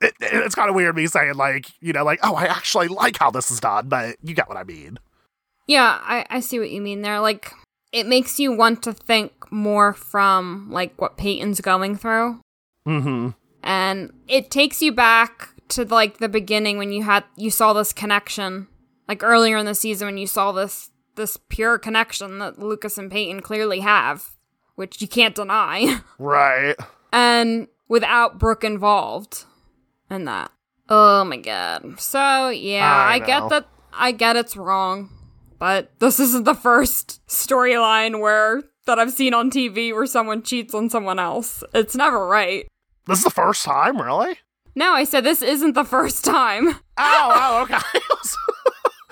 it, it- it's kind of weird me saying like, you know, like, oh, I actually like how this is done, but you get what I mean. Yeah, I, I see what you mean there. Like, it makes you want to think more from, like, what Peyton's going through. Mm-hmm. And it takes you back to, like, the beginning when you had, you saw this connection. Like, earlier in the season when you saw this, this pure connection that Lucas and Peyton clearly have, which you can't deny. Right. And without Brooke involved in that. Oh my god. So yeah, I I, get that I get it's wrong, but this isn't the first storyline where that I've seen on TV where someone cheats on someone else. It's never right. This is the first time, really? No, I said this isn't the first time. Oh, oh, okay.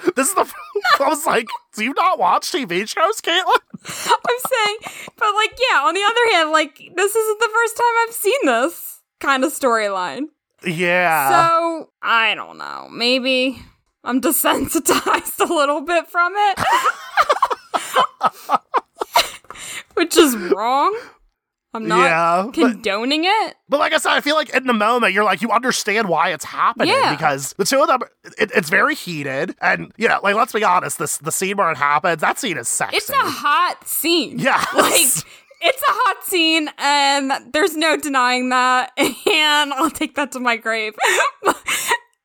this is the. I was like, do you not watch TV shows, Caitlin? I'm saying, but like, yeah, on the other hand, like, this isn't the first time I've seen this kind of storyline. Yeah. So, I don't know. Maybe I'm desensitized a little bit from it. Which is wrong. I'm not yeah, but, condoning it. but like I said, I feel like in the moment you're like you understand why it's happening Yeah. because the two of them, it, it's very heated, and you know, like let's be honest, this the scene where it happens, that scene is sexy. It's a hot scene. Yeah, Like, it's a hot scene, and there's no denying that. And I'll take that to my grave.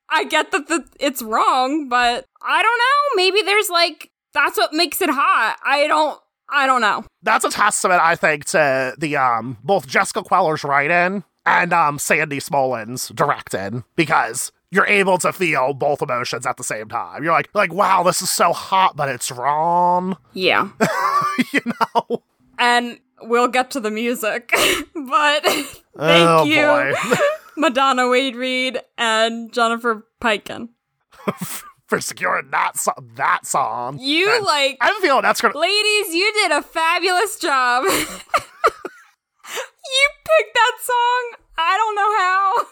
I get that the, it's wrong, but I don't know. Maybe there's like, that's what makes it hot. I don't, I don't know. That's a testament, I think, to the um both Jessica Queller's writing and um Sandy Smolan's directing because you're able to feel both emotions at the same time. You're like, like, wow, this is so hot, but it's wrong. Yeah. you know? and we'll get to the music. but thank oh you. Madonna Wade Reed and Jennifer Pyken. For securing that so- that song. You And like, I'm feeling that's gonna ladies, you did a fabulous job. you picked that song. I don't know how.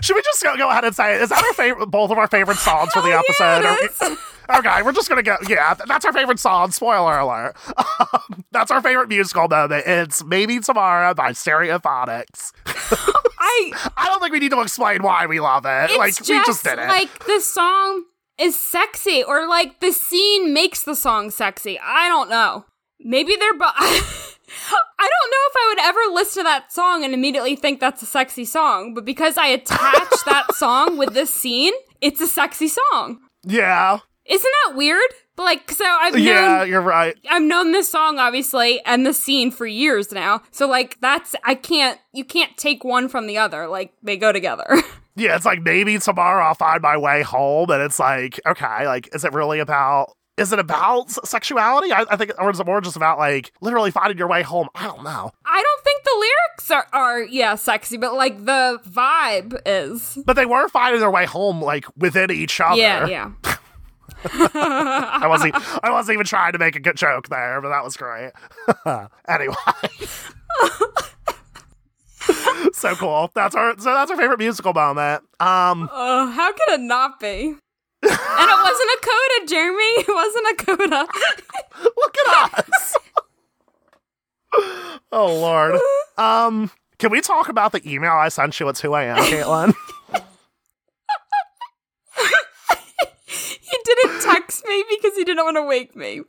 Should we just go, ahead and say is that our favorite? Both of our favorite songs for the Oh, episode. yeah, it we- is. okay, we're just gonna go. Yeah, that's our favorite song. Spoiler alert. Um, that's our favorite musical moment. It's "Maybe Tomorrow" by Stereophonics. I I don't think we need to explain why we love it. like just, we just did it. like the song is sexy or like the scene makes the song sexy. I don't know. Maybe they're but I don't know if I would ever listen to that song and immediately think that's a sexy song, but because I attach that song with this scene, it's a sexy song. yeah, Isn't that weird? But like so I've known yeah, you're right. I've known this song obviously and the scene for years now. So like that's I can't you can't take one from the other. Like they go together. Yeah, it's like maybe tomorrow I'll find my way home, and it's like okay, like is it really about? Is it about sexuality? I, I think, or is it more just about like literally finding your way home? I don't know. I don't think the lyrics are, are yeah sexy, but like the vibe is. But they were finding their way home like within each other. Yeah, yeah. I wasn't. I wasn't even trying to make a good joke there, but that was great. anyway. so cool. That's our so that's our favorite musical moment. Um Uh, how could it not be? And it wasn't a coda, Jeremy. It wasn't a coda. look at us. oh lord. Um can we talk about the email I sent you It's who I a.m., Caitlin? he didn't text me because he didn't want to wake me.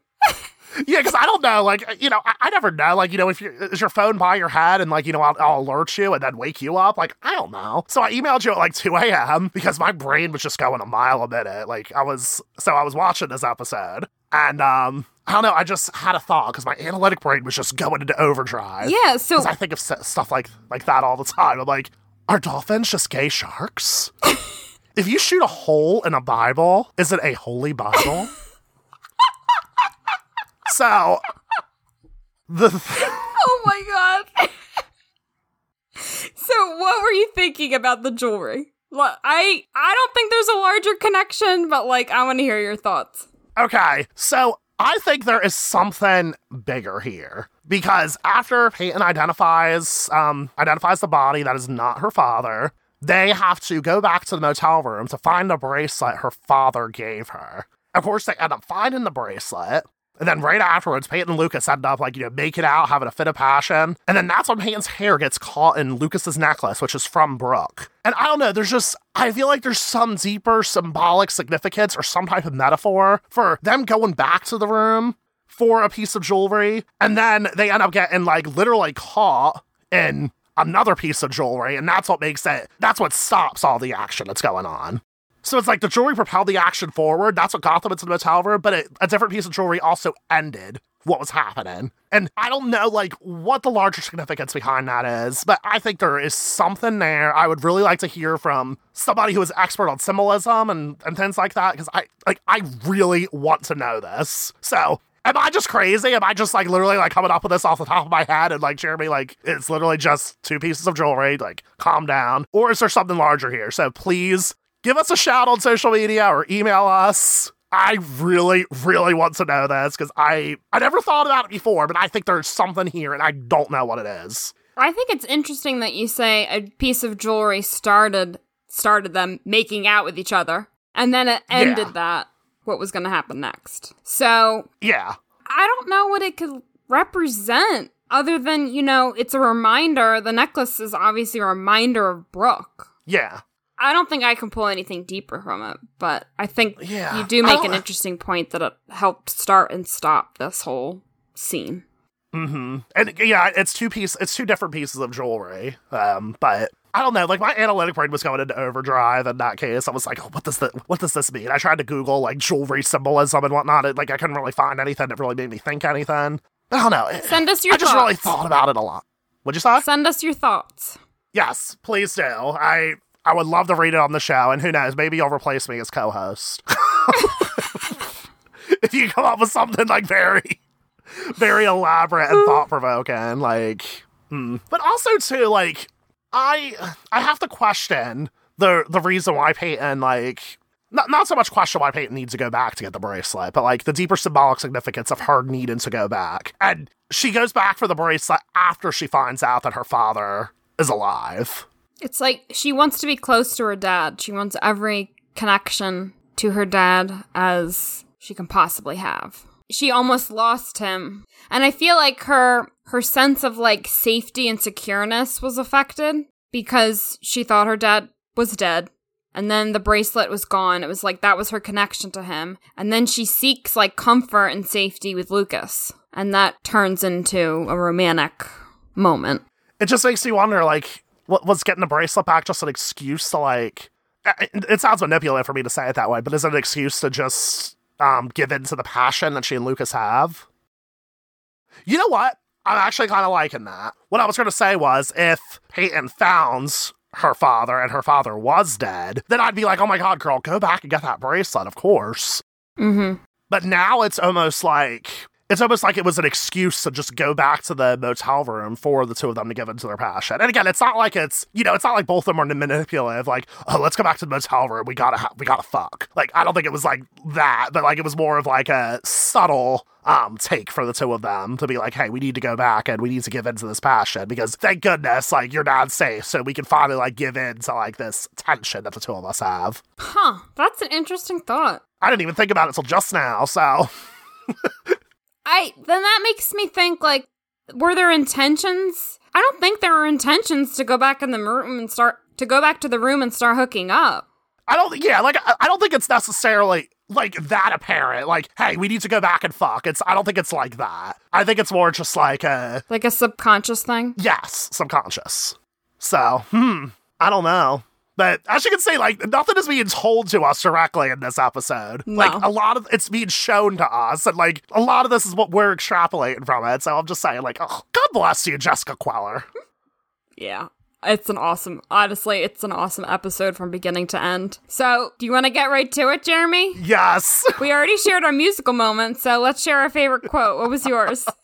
yeah, because I don't know. Like, you know, I, I never know. Like, you know, if you is your phone by your head and like, you know, I'll, I'll alert you and then wake you up. Like, I don't know. So I emailed you at like 2 a.m. because my brain was just going a mile a minute. Like, I was so I was watching this episode and um, I don't know. I just had a thought because my analytic brain was just going into overdrive. Yeah, so I think of s- stuff like like that all the time. I'm like, are dolphins just gay sharks? if you shoot a hole in a Bible, is it a holy Bible? so the oh my god. so what were you thinking about the jewelry? Look, I I don't think there's a larger connection, but like I want to hear your thoughts. okay, so I think there is something bigger here because after Peyton identifies um identifies the body that is not her father, they have to go back to the motel room to find the bracelet her father gave her. Of course, they end up finding the bracelet. And then right afterwards, Peyton and Lucas end up like, you know, making out, having a fit of passion. And then that's when Peyton's hair gets caught in Lucas's necklace, which is from Brooke. And I don't know, there's just, I feel like there's some deeper symbolic significance or some type of metaphor for them going back to the room for a piece of jewelry. And then they end up getting like literally caught in another piece of jewelry. And that's what makes it, that's what stops all the action that's going on. So it's like the jewelry propelled the action forward. That's what got them into the motel room, but it, a different piece of jewelry also ended what was happening. And I don't know, like, what the larger significance behind that is, but I think there is something there. I would really like to hear from somebody who is expert on symbolism and, and things like that, because I, like, I really want to know this. So Am I just crazy? Am I just like literally like coming up with this off the top of my head and like Jeremy, like it's literally just two pieces of jewelry, like calm down? Or is there something larger here? So please give us a shout on social media or email us. I really, really want to know this because I I never thought about it before, but I think there's something here and I don't know what it is. I think it's interesting that you say a piece of jewelry started started them making out with each other, and then it ended Yeah. that. What was going to happen next? So Yeah. I don't know what it could represent, other than you know, it's a reminder. The necklace is obviously a reminder of Brooke. Yeah. I don't think I can pull anything deeper from it, but I think Yeah. you do make an interesting point that it helped start and stop this whole scene. Mm-hmm. And yeah, it's two piece it's two different pieces of jewelry. Um, but I don't know, like my analytic brain was going into overdrive in that case. I was like, oh, what does the what does this mean? I tried to Google like jewelry symbolism and whatnot. It, like I couldn't really find anything that really made me think anything. But I don't know. Send us your thoughts. I just thoughts. really thought about it a lot. What'd you say? Send us your thoughts. Yes, please do. I I would love to read it on the show, and who knows, maybe you'll replace me as co-host. if you come up with something like very, very elaborate and thought provoking, like, hmm. but also too, like, I I have to question the the reason why Peyton like. Not, not so much question why Peyton needs to go back to get the bracelet, but like the deeper symbolic significance of her needing to go back. And she goes back for the bracelet after she finds out that her father is alive. It's like she wants to be close to her dad. She wants every connection to her dad as she can possibly have. She almost lost him. And I feel like her her sense of like safety and secureness was affected because she thought her dad was dead. And then the bracelet was gone. It was like that was her connection to him. And then she seeks like comfort and safety with Lucas. And that turns into a romantic moment. It just makes me wonder, like, was getting the bracelet back just an excuse to like? It, sounds manipulative for me to say it that way, but is it an excuse to just um, give in to the passion that she and Lucas have? You know what? I'm actually kind of liking that. What I was going to say was if Peyton founds her father and her father was dead, then I'd be like, oh my God, girl, go back and get that bracelet, of course. Mm-hmm. But now it's almost like it's almost like it was an excuse to just go back to the motel room for the two of them to give into their passion. And again, it's not like it's you know, it's not like both of them are manipulative. Like, oh, let's go back to the motel room. We gotta ha- we gotta fuck. Like, I don't think it was like that, but like it was more of like a subtle um take for the two of them to be like, hey, we need to go back and we need to give into this passion because thank goodness like you're not safe, so we can finally like give in to like this tension that the two of us have. Huh. That's an interesting thought. I didn't even think about it until just now. So. I then that makes me think like were there intentions? I don't think there were intentions to go back in the room and start to go back to the room and start hooking up. I don't yeah, like I, I don't think it's necessarily like that apparent. Like, hey, we need to go back and fuck. It's I don't think it's like that. I think it's more just like a Like a subconscious thing. yes, subconscious. So, hmm, I don't know. But as you can see, like nothing is being told to us directly in this episode. No. Like a lot of it's being shown to us, and like a lot of this is what we're extrapolating from it. So I'm just saying, like, oh, God bless you, Jessica Queller. Yeah. It's an awesome honestly, it's an awesome episode from beginning to end. So, do you want to get right to it, Jeremy? Yes. We already shared our musical moment, so let's share our favorite quote. What was yours?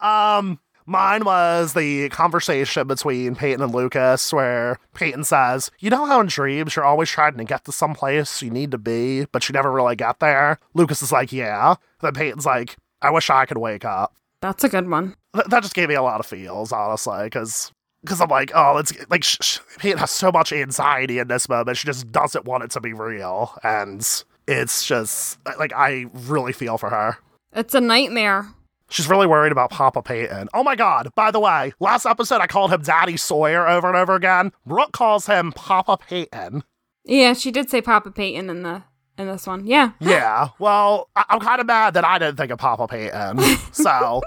Um, mine was the conversation between Peyton and Lucas, where Peyton says, "You know how in dreams you're always trying to get to some place you need to be, but you never really get there." Lucas is like, "Yeah." Then Peyton's like, "I wish I could wake up." That's a good one. Th- that just gave me a lot of feels, honestly, because. Because I'm like, oh, it's like sh- sh- Peyton has so much anxiety in this moment. She just doesn't want it to be real, and it's just like I really feel for her. It's a nightmare. She's really worried about Papa Peyton. Oh my god, by the way, last episode I called him Daddy Sawyer over and over again. Brooke calls him Papa Peyton. Yeah, she did say Papa Peyton in the in this one. Yeah. Yeah, well, I- I'm kind of mad that I didn't think of Papa Peyton. So,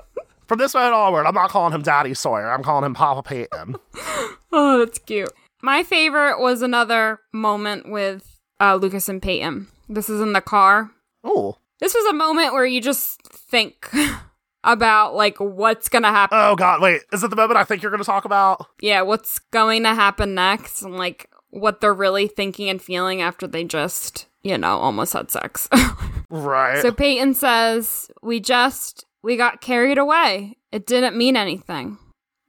from this moment onward, I'm not calling him Daddy Sawyer. I'm calling him Papa Peyton. Oh, that's cute. My favorite was another moment with uh, Lucas and Peyton. This is in the car. Oh. This was a moment where you just think about like what's gonna happen. Oh god, wait, is it the moment I think you're to talk about? yeah, what's going to happen next, and like what they're really thinking and feeling after they just, you know, almost had sex. Right. so Peyton says, "We just we got carried away. It didn't mean anything."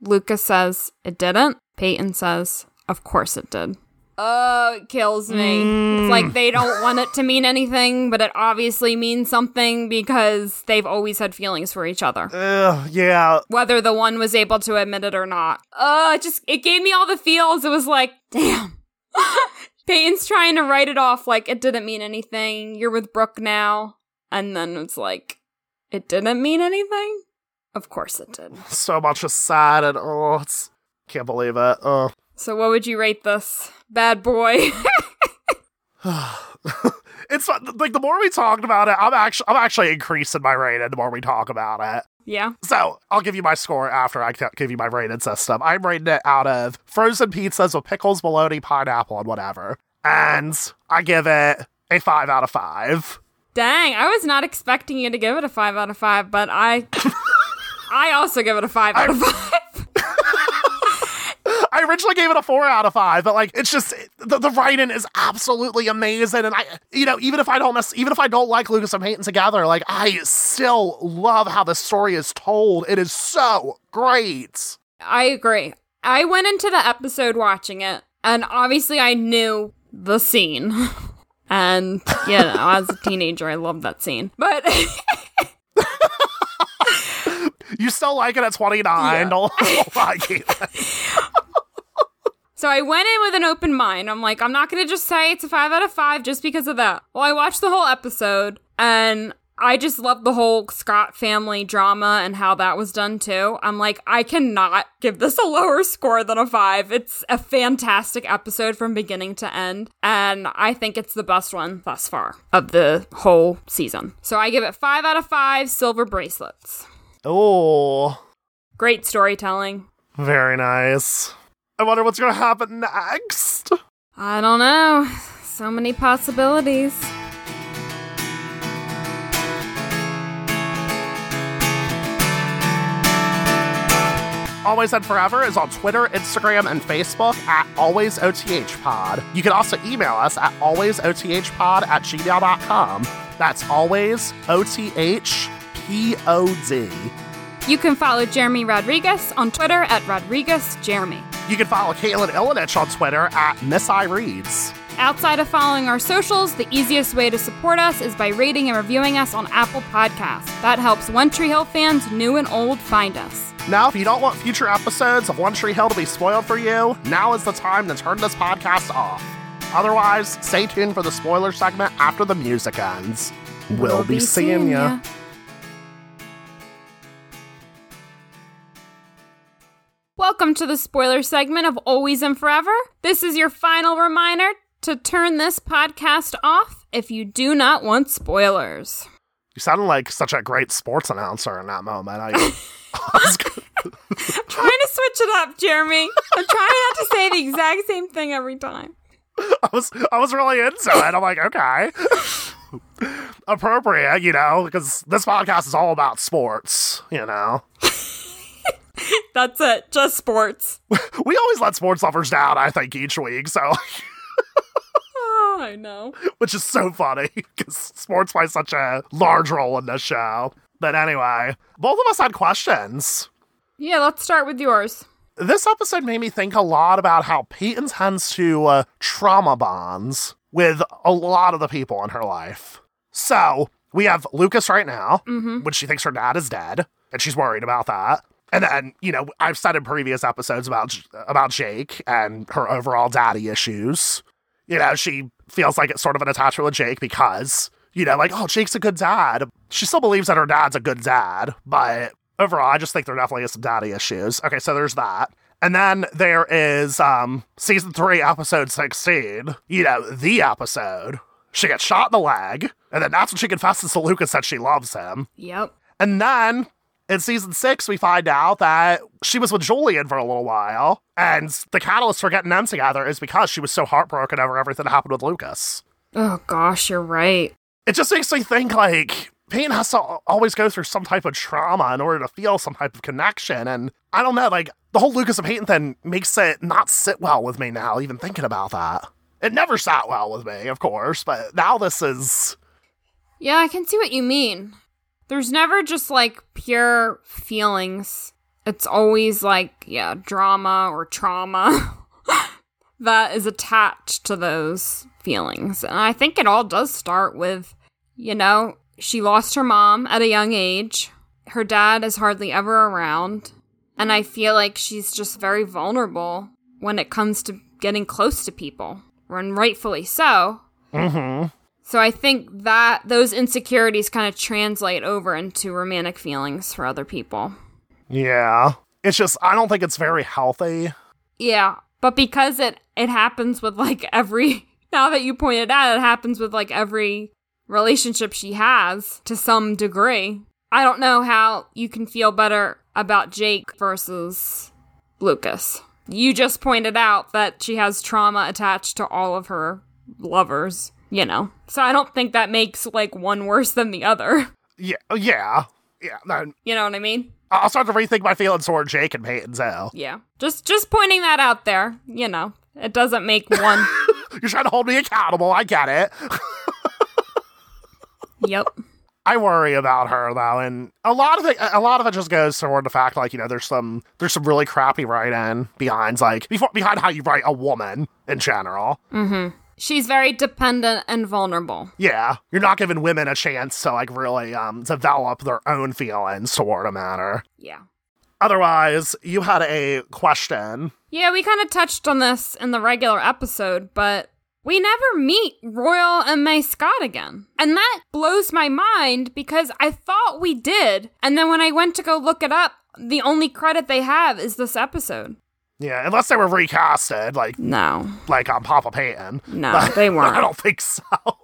Lucas says, "It didn't." Peyton says, "Of course it did." Oh, it kills me. It's like they don't want it to mean anything, but it obviously means something because they've always had feelings for each other Ugh, yeah, whether the one was able to admit it or not. Uh, it just it gave me all the feels. It was like, damn. Peyton's trying to write it off like it didn't mean anything. You're with Brooke now. And then it's like, it didn't mean anything? Of course it did. so much is sad and oh, it's can't believe it. Oh. So what would you rate this? Bad boy. it's like the more we talked about it, I'm actually I'm actually increasing my rating the more we talk about it. yeah. So I'll give you my score after I give you my rating system. I'm rating it out of frozen pizzas with pickles, bologna, pineapple, and whatever, and I give it a five out of five. Dang, I was not expecting you to give it a five out of five, but I I also give it a five out of five. I originally gave it a four out of five, but like it's just the, the writing is absolutely amazing, and I, you know, even if I don't miss, even if I don't like Lucas and Peyton together, like I still love how the story is told. It is so great. I agree. I went into the episode watching it, and obviously I knew the scene. And, know, as a teenager, I loved that scene. But You still like it at 29. Yeah. Don't like it. So I went in with an open mind. I'm like, I'm not going to just say it's a five out of five just because of that. Well, I watched the whole episode and I just love the whole Scott family drama and how that was done too. I'm like, I cannot give this a lower score than a five. It's a fantastic episode from beginning to end. And I think it's the best one thus far of the whole season. So I give it five out of five silver bracelets. Oh, Great storytelling. very nice. I wonder what's going to happen next. I don't know. So many possibilities. Always and Forever is on Twitter, Instagram, and Facebook at AlwaysOTHPod. You can also email us at alwaysothpod at gmail.com. That's always O-T-H-P-O-D. You can follow Jeremy Rodriguez on Twitter at Rodriguez Jeremy. You can follow Caitlin Ilinich on Twitter at Miss I Reads. Outside of following our socials, the easiest way to support us is by rating and reviewing us on Apple Podcasts. That helps One Tree Hill fans, new and old, find us. Now, if you don't want future episodes of One Tree Hill to be spoiled for you, now is the time to turn this podcast off. Otherwise, stay tuned for the spoiler segment after the music ends. We'll, be, seeing, ya. ya. Welcome to the spoiler segment of Always and Forever. This is your final reminder to turn this podcast off if you do not want spoilers. You sounded like such a great sports announcer in that moment. I, was trying to switch it up, Jeremy. I'm trying not to say the exact same thing every time. I was I was really into it. I'm like, okay. Appropriate, you know, because this podcast is all about sports, you know. That's it. Just sports. We always let sports lovers down, I think, each week, so Oh, I know. which is so funny because sports plays such a large role in this show. But anyway, both of us had questions. Yeah, let's start with yours. This episode made me think a lot about how Peyton tends to uh, trauma bonds with a lot of the people in her life. So we have Lucas right now, when she thinks her dad is dead, and she's worried about that. And then, you know, I've said in previous episodes about about Jake and her overall daddy issues. You know, she feels like it's sort of an attachment with Jake because, you know, like, oh, Jake's a good dad. She still believes that her dad's a good dad, but overall, I just think there definitely is some daddy issues. Okay, so there's that. And then there is um season three, episode 16, you know, the episode. She gets shot in the leg, and then that's when she confesses to Lucas that she loves him. Yep. And then in season six, we find out that she was with Julian for a little while, and the catalyst for getting them together is because she was so heartbroken over everything that happened with Lucas. Oh, gosh, you're right. It just makes me think like Peyton has to always go through some type of trauma in order to feel some type of connection. And I don't know, like the whole Lucas and Peyton thing makes it not sit well with me now, even thinking about that. It never sat well with me, of course, but now this is Yeah, I can see what you mean. There's never just like pure feelings. It's always like, yeah, drama or trauma that is attached to those feelings. And I think it all does start with, you know, she lost her mom at a young age. Her dad is hardly ever around. And I feel like she's just very vulnerable when it comes to getting close to people. And rightfully so. mm-hmm. So I think that those insecurities kind of translate over into romantic feelings for other people. Yeah. It's just I don't think it's very healthy. Yeah, but because it it happens with like every now that you pointed out it happens with like every relationship she has to some degree. I don't know how you can feel better about Jake versus Lucas. You just pointed out that she has trauma attached to all of her lovers, you know. So I don't think that makes like one worse than the other. Yeah, oh, yeah, yeah. No, You know what I mean? I'll start to rethink my feelings toward Jake and Peyton Zell. Yeah. Just just pointing that out there, you know. It doesn't make one You're trying to hold me accountable. I get it. Yep. I worry about her though, and a lot of it, a lot of it just goes toward the fact, like you know, there's some, there's some really crappy write-in behind, like before, behind how you write a woman in general. Mm-hmm. She's very dependent and vulnerable. Yeah, you're not giving women a chance to like really um develop their own feelings toward a matter. Yeah. Otherwise, you had a question. Yeah, we kind of touched on this in the regular episode, but we never meet Royal and Mae Scott again. And that blows my mind because I thought we did. And then when I went to go look it up, the only credit they have is this episode. Yeah, unless they were recasted, like No, like on Papa Peyton. no, they I weren't. I don't think so.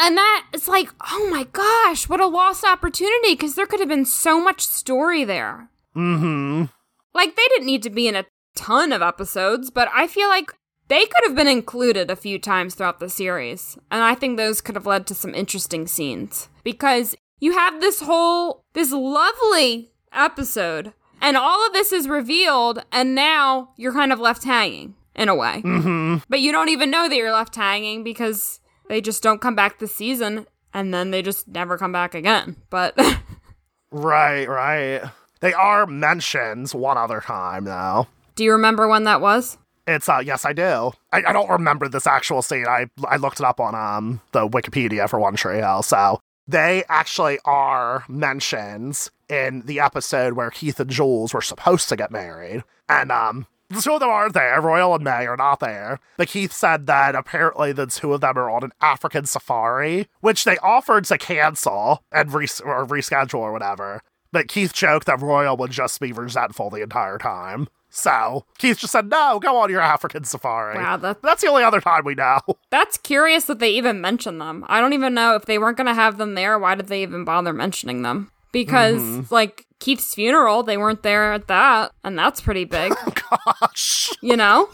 And that is like, oh my gosh, what a lost opportunity because there could have been so much story there. mm-hmm. Like they didn't need to be in a ton of episodes, but I feel like they could have been included a few times throughout the series. And I think those could have led to some interesting scenes because you have this whole this lovely episode and all of this is revealed and now you're kind of left hanging in a way. Mm-hmm. But you don't even know that you're left hanging because they just don't come back this season and then they just never come back again. But Right, right. They are mentioned one other time though. do you remember when that was? It's uh yes I do. I, I don't remember this actual scene. I I looked it up on um the Wikipedia for One Tree Hill. So they actually are mentions in the episode where Keith and Jules were supposed to get married. And um the two of them aren't there. Royal and Mae are not there. But Keith said that apparently the two of them are on an African safari, which they offered to cancel and res- or reschedule or whatever. But Keith joked that Royal would just be resentful the entire time. So Keith just said, no, go on your African safari. Wow, that That's the only other time we know. That's curious that they even mention them. I don't even know if they weren't going to have them there. Why did they even bother mentioning them? Because, mm-hmm. like, Keith's funeral, they weren't there at that, and that's pretty big, Gosh. you know?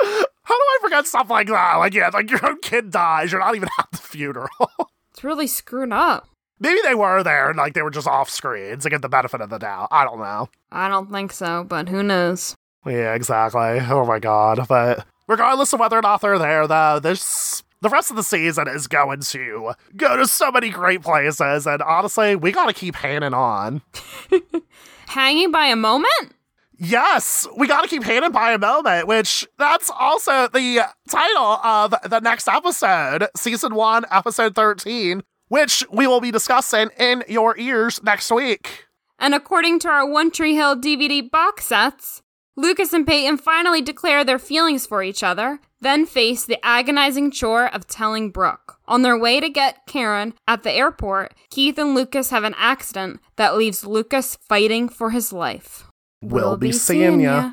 How do I forget stuff like that? Like, yeah, like your own kid dies, you're not even at the funeral. It's really screwed up. Maybe they were there and like they were just off screen to get the benefit of the doubt. I don't know. I don't think so, but who knows? Yeah, exactly. Oh my god. But regardless of whether or not they're there, though, this the rest of the season is going to go to so many great places, and honestly, we gotta keep hanging on. Hanging by a moment? Yes, we gotta keep hanging by a moment, which that's also the title of the next episode, season one, episode 13, which we will be discussing in your ears next week. And according to our One Tree Hill DVD box sets, Lucas and Peyton finally declare their feelings for each other, then face the agonizing chore of telling Brooke. On their way to get Karen at the airport, Keith and Lucas have an accident that leaves Lucas fighting for his life. We'll be seeing ya.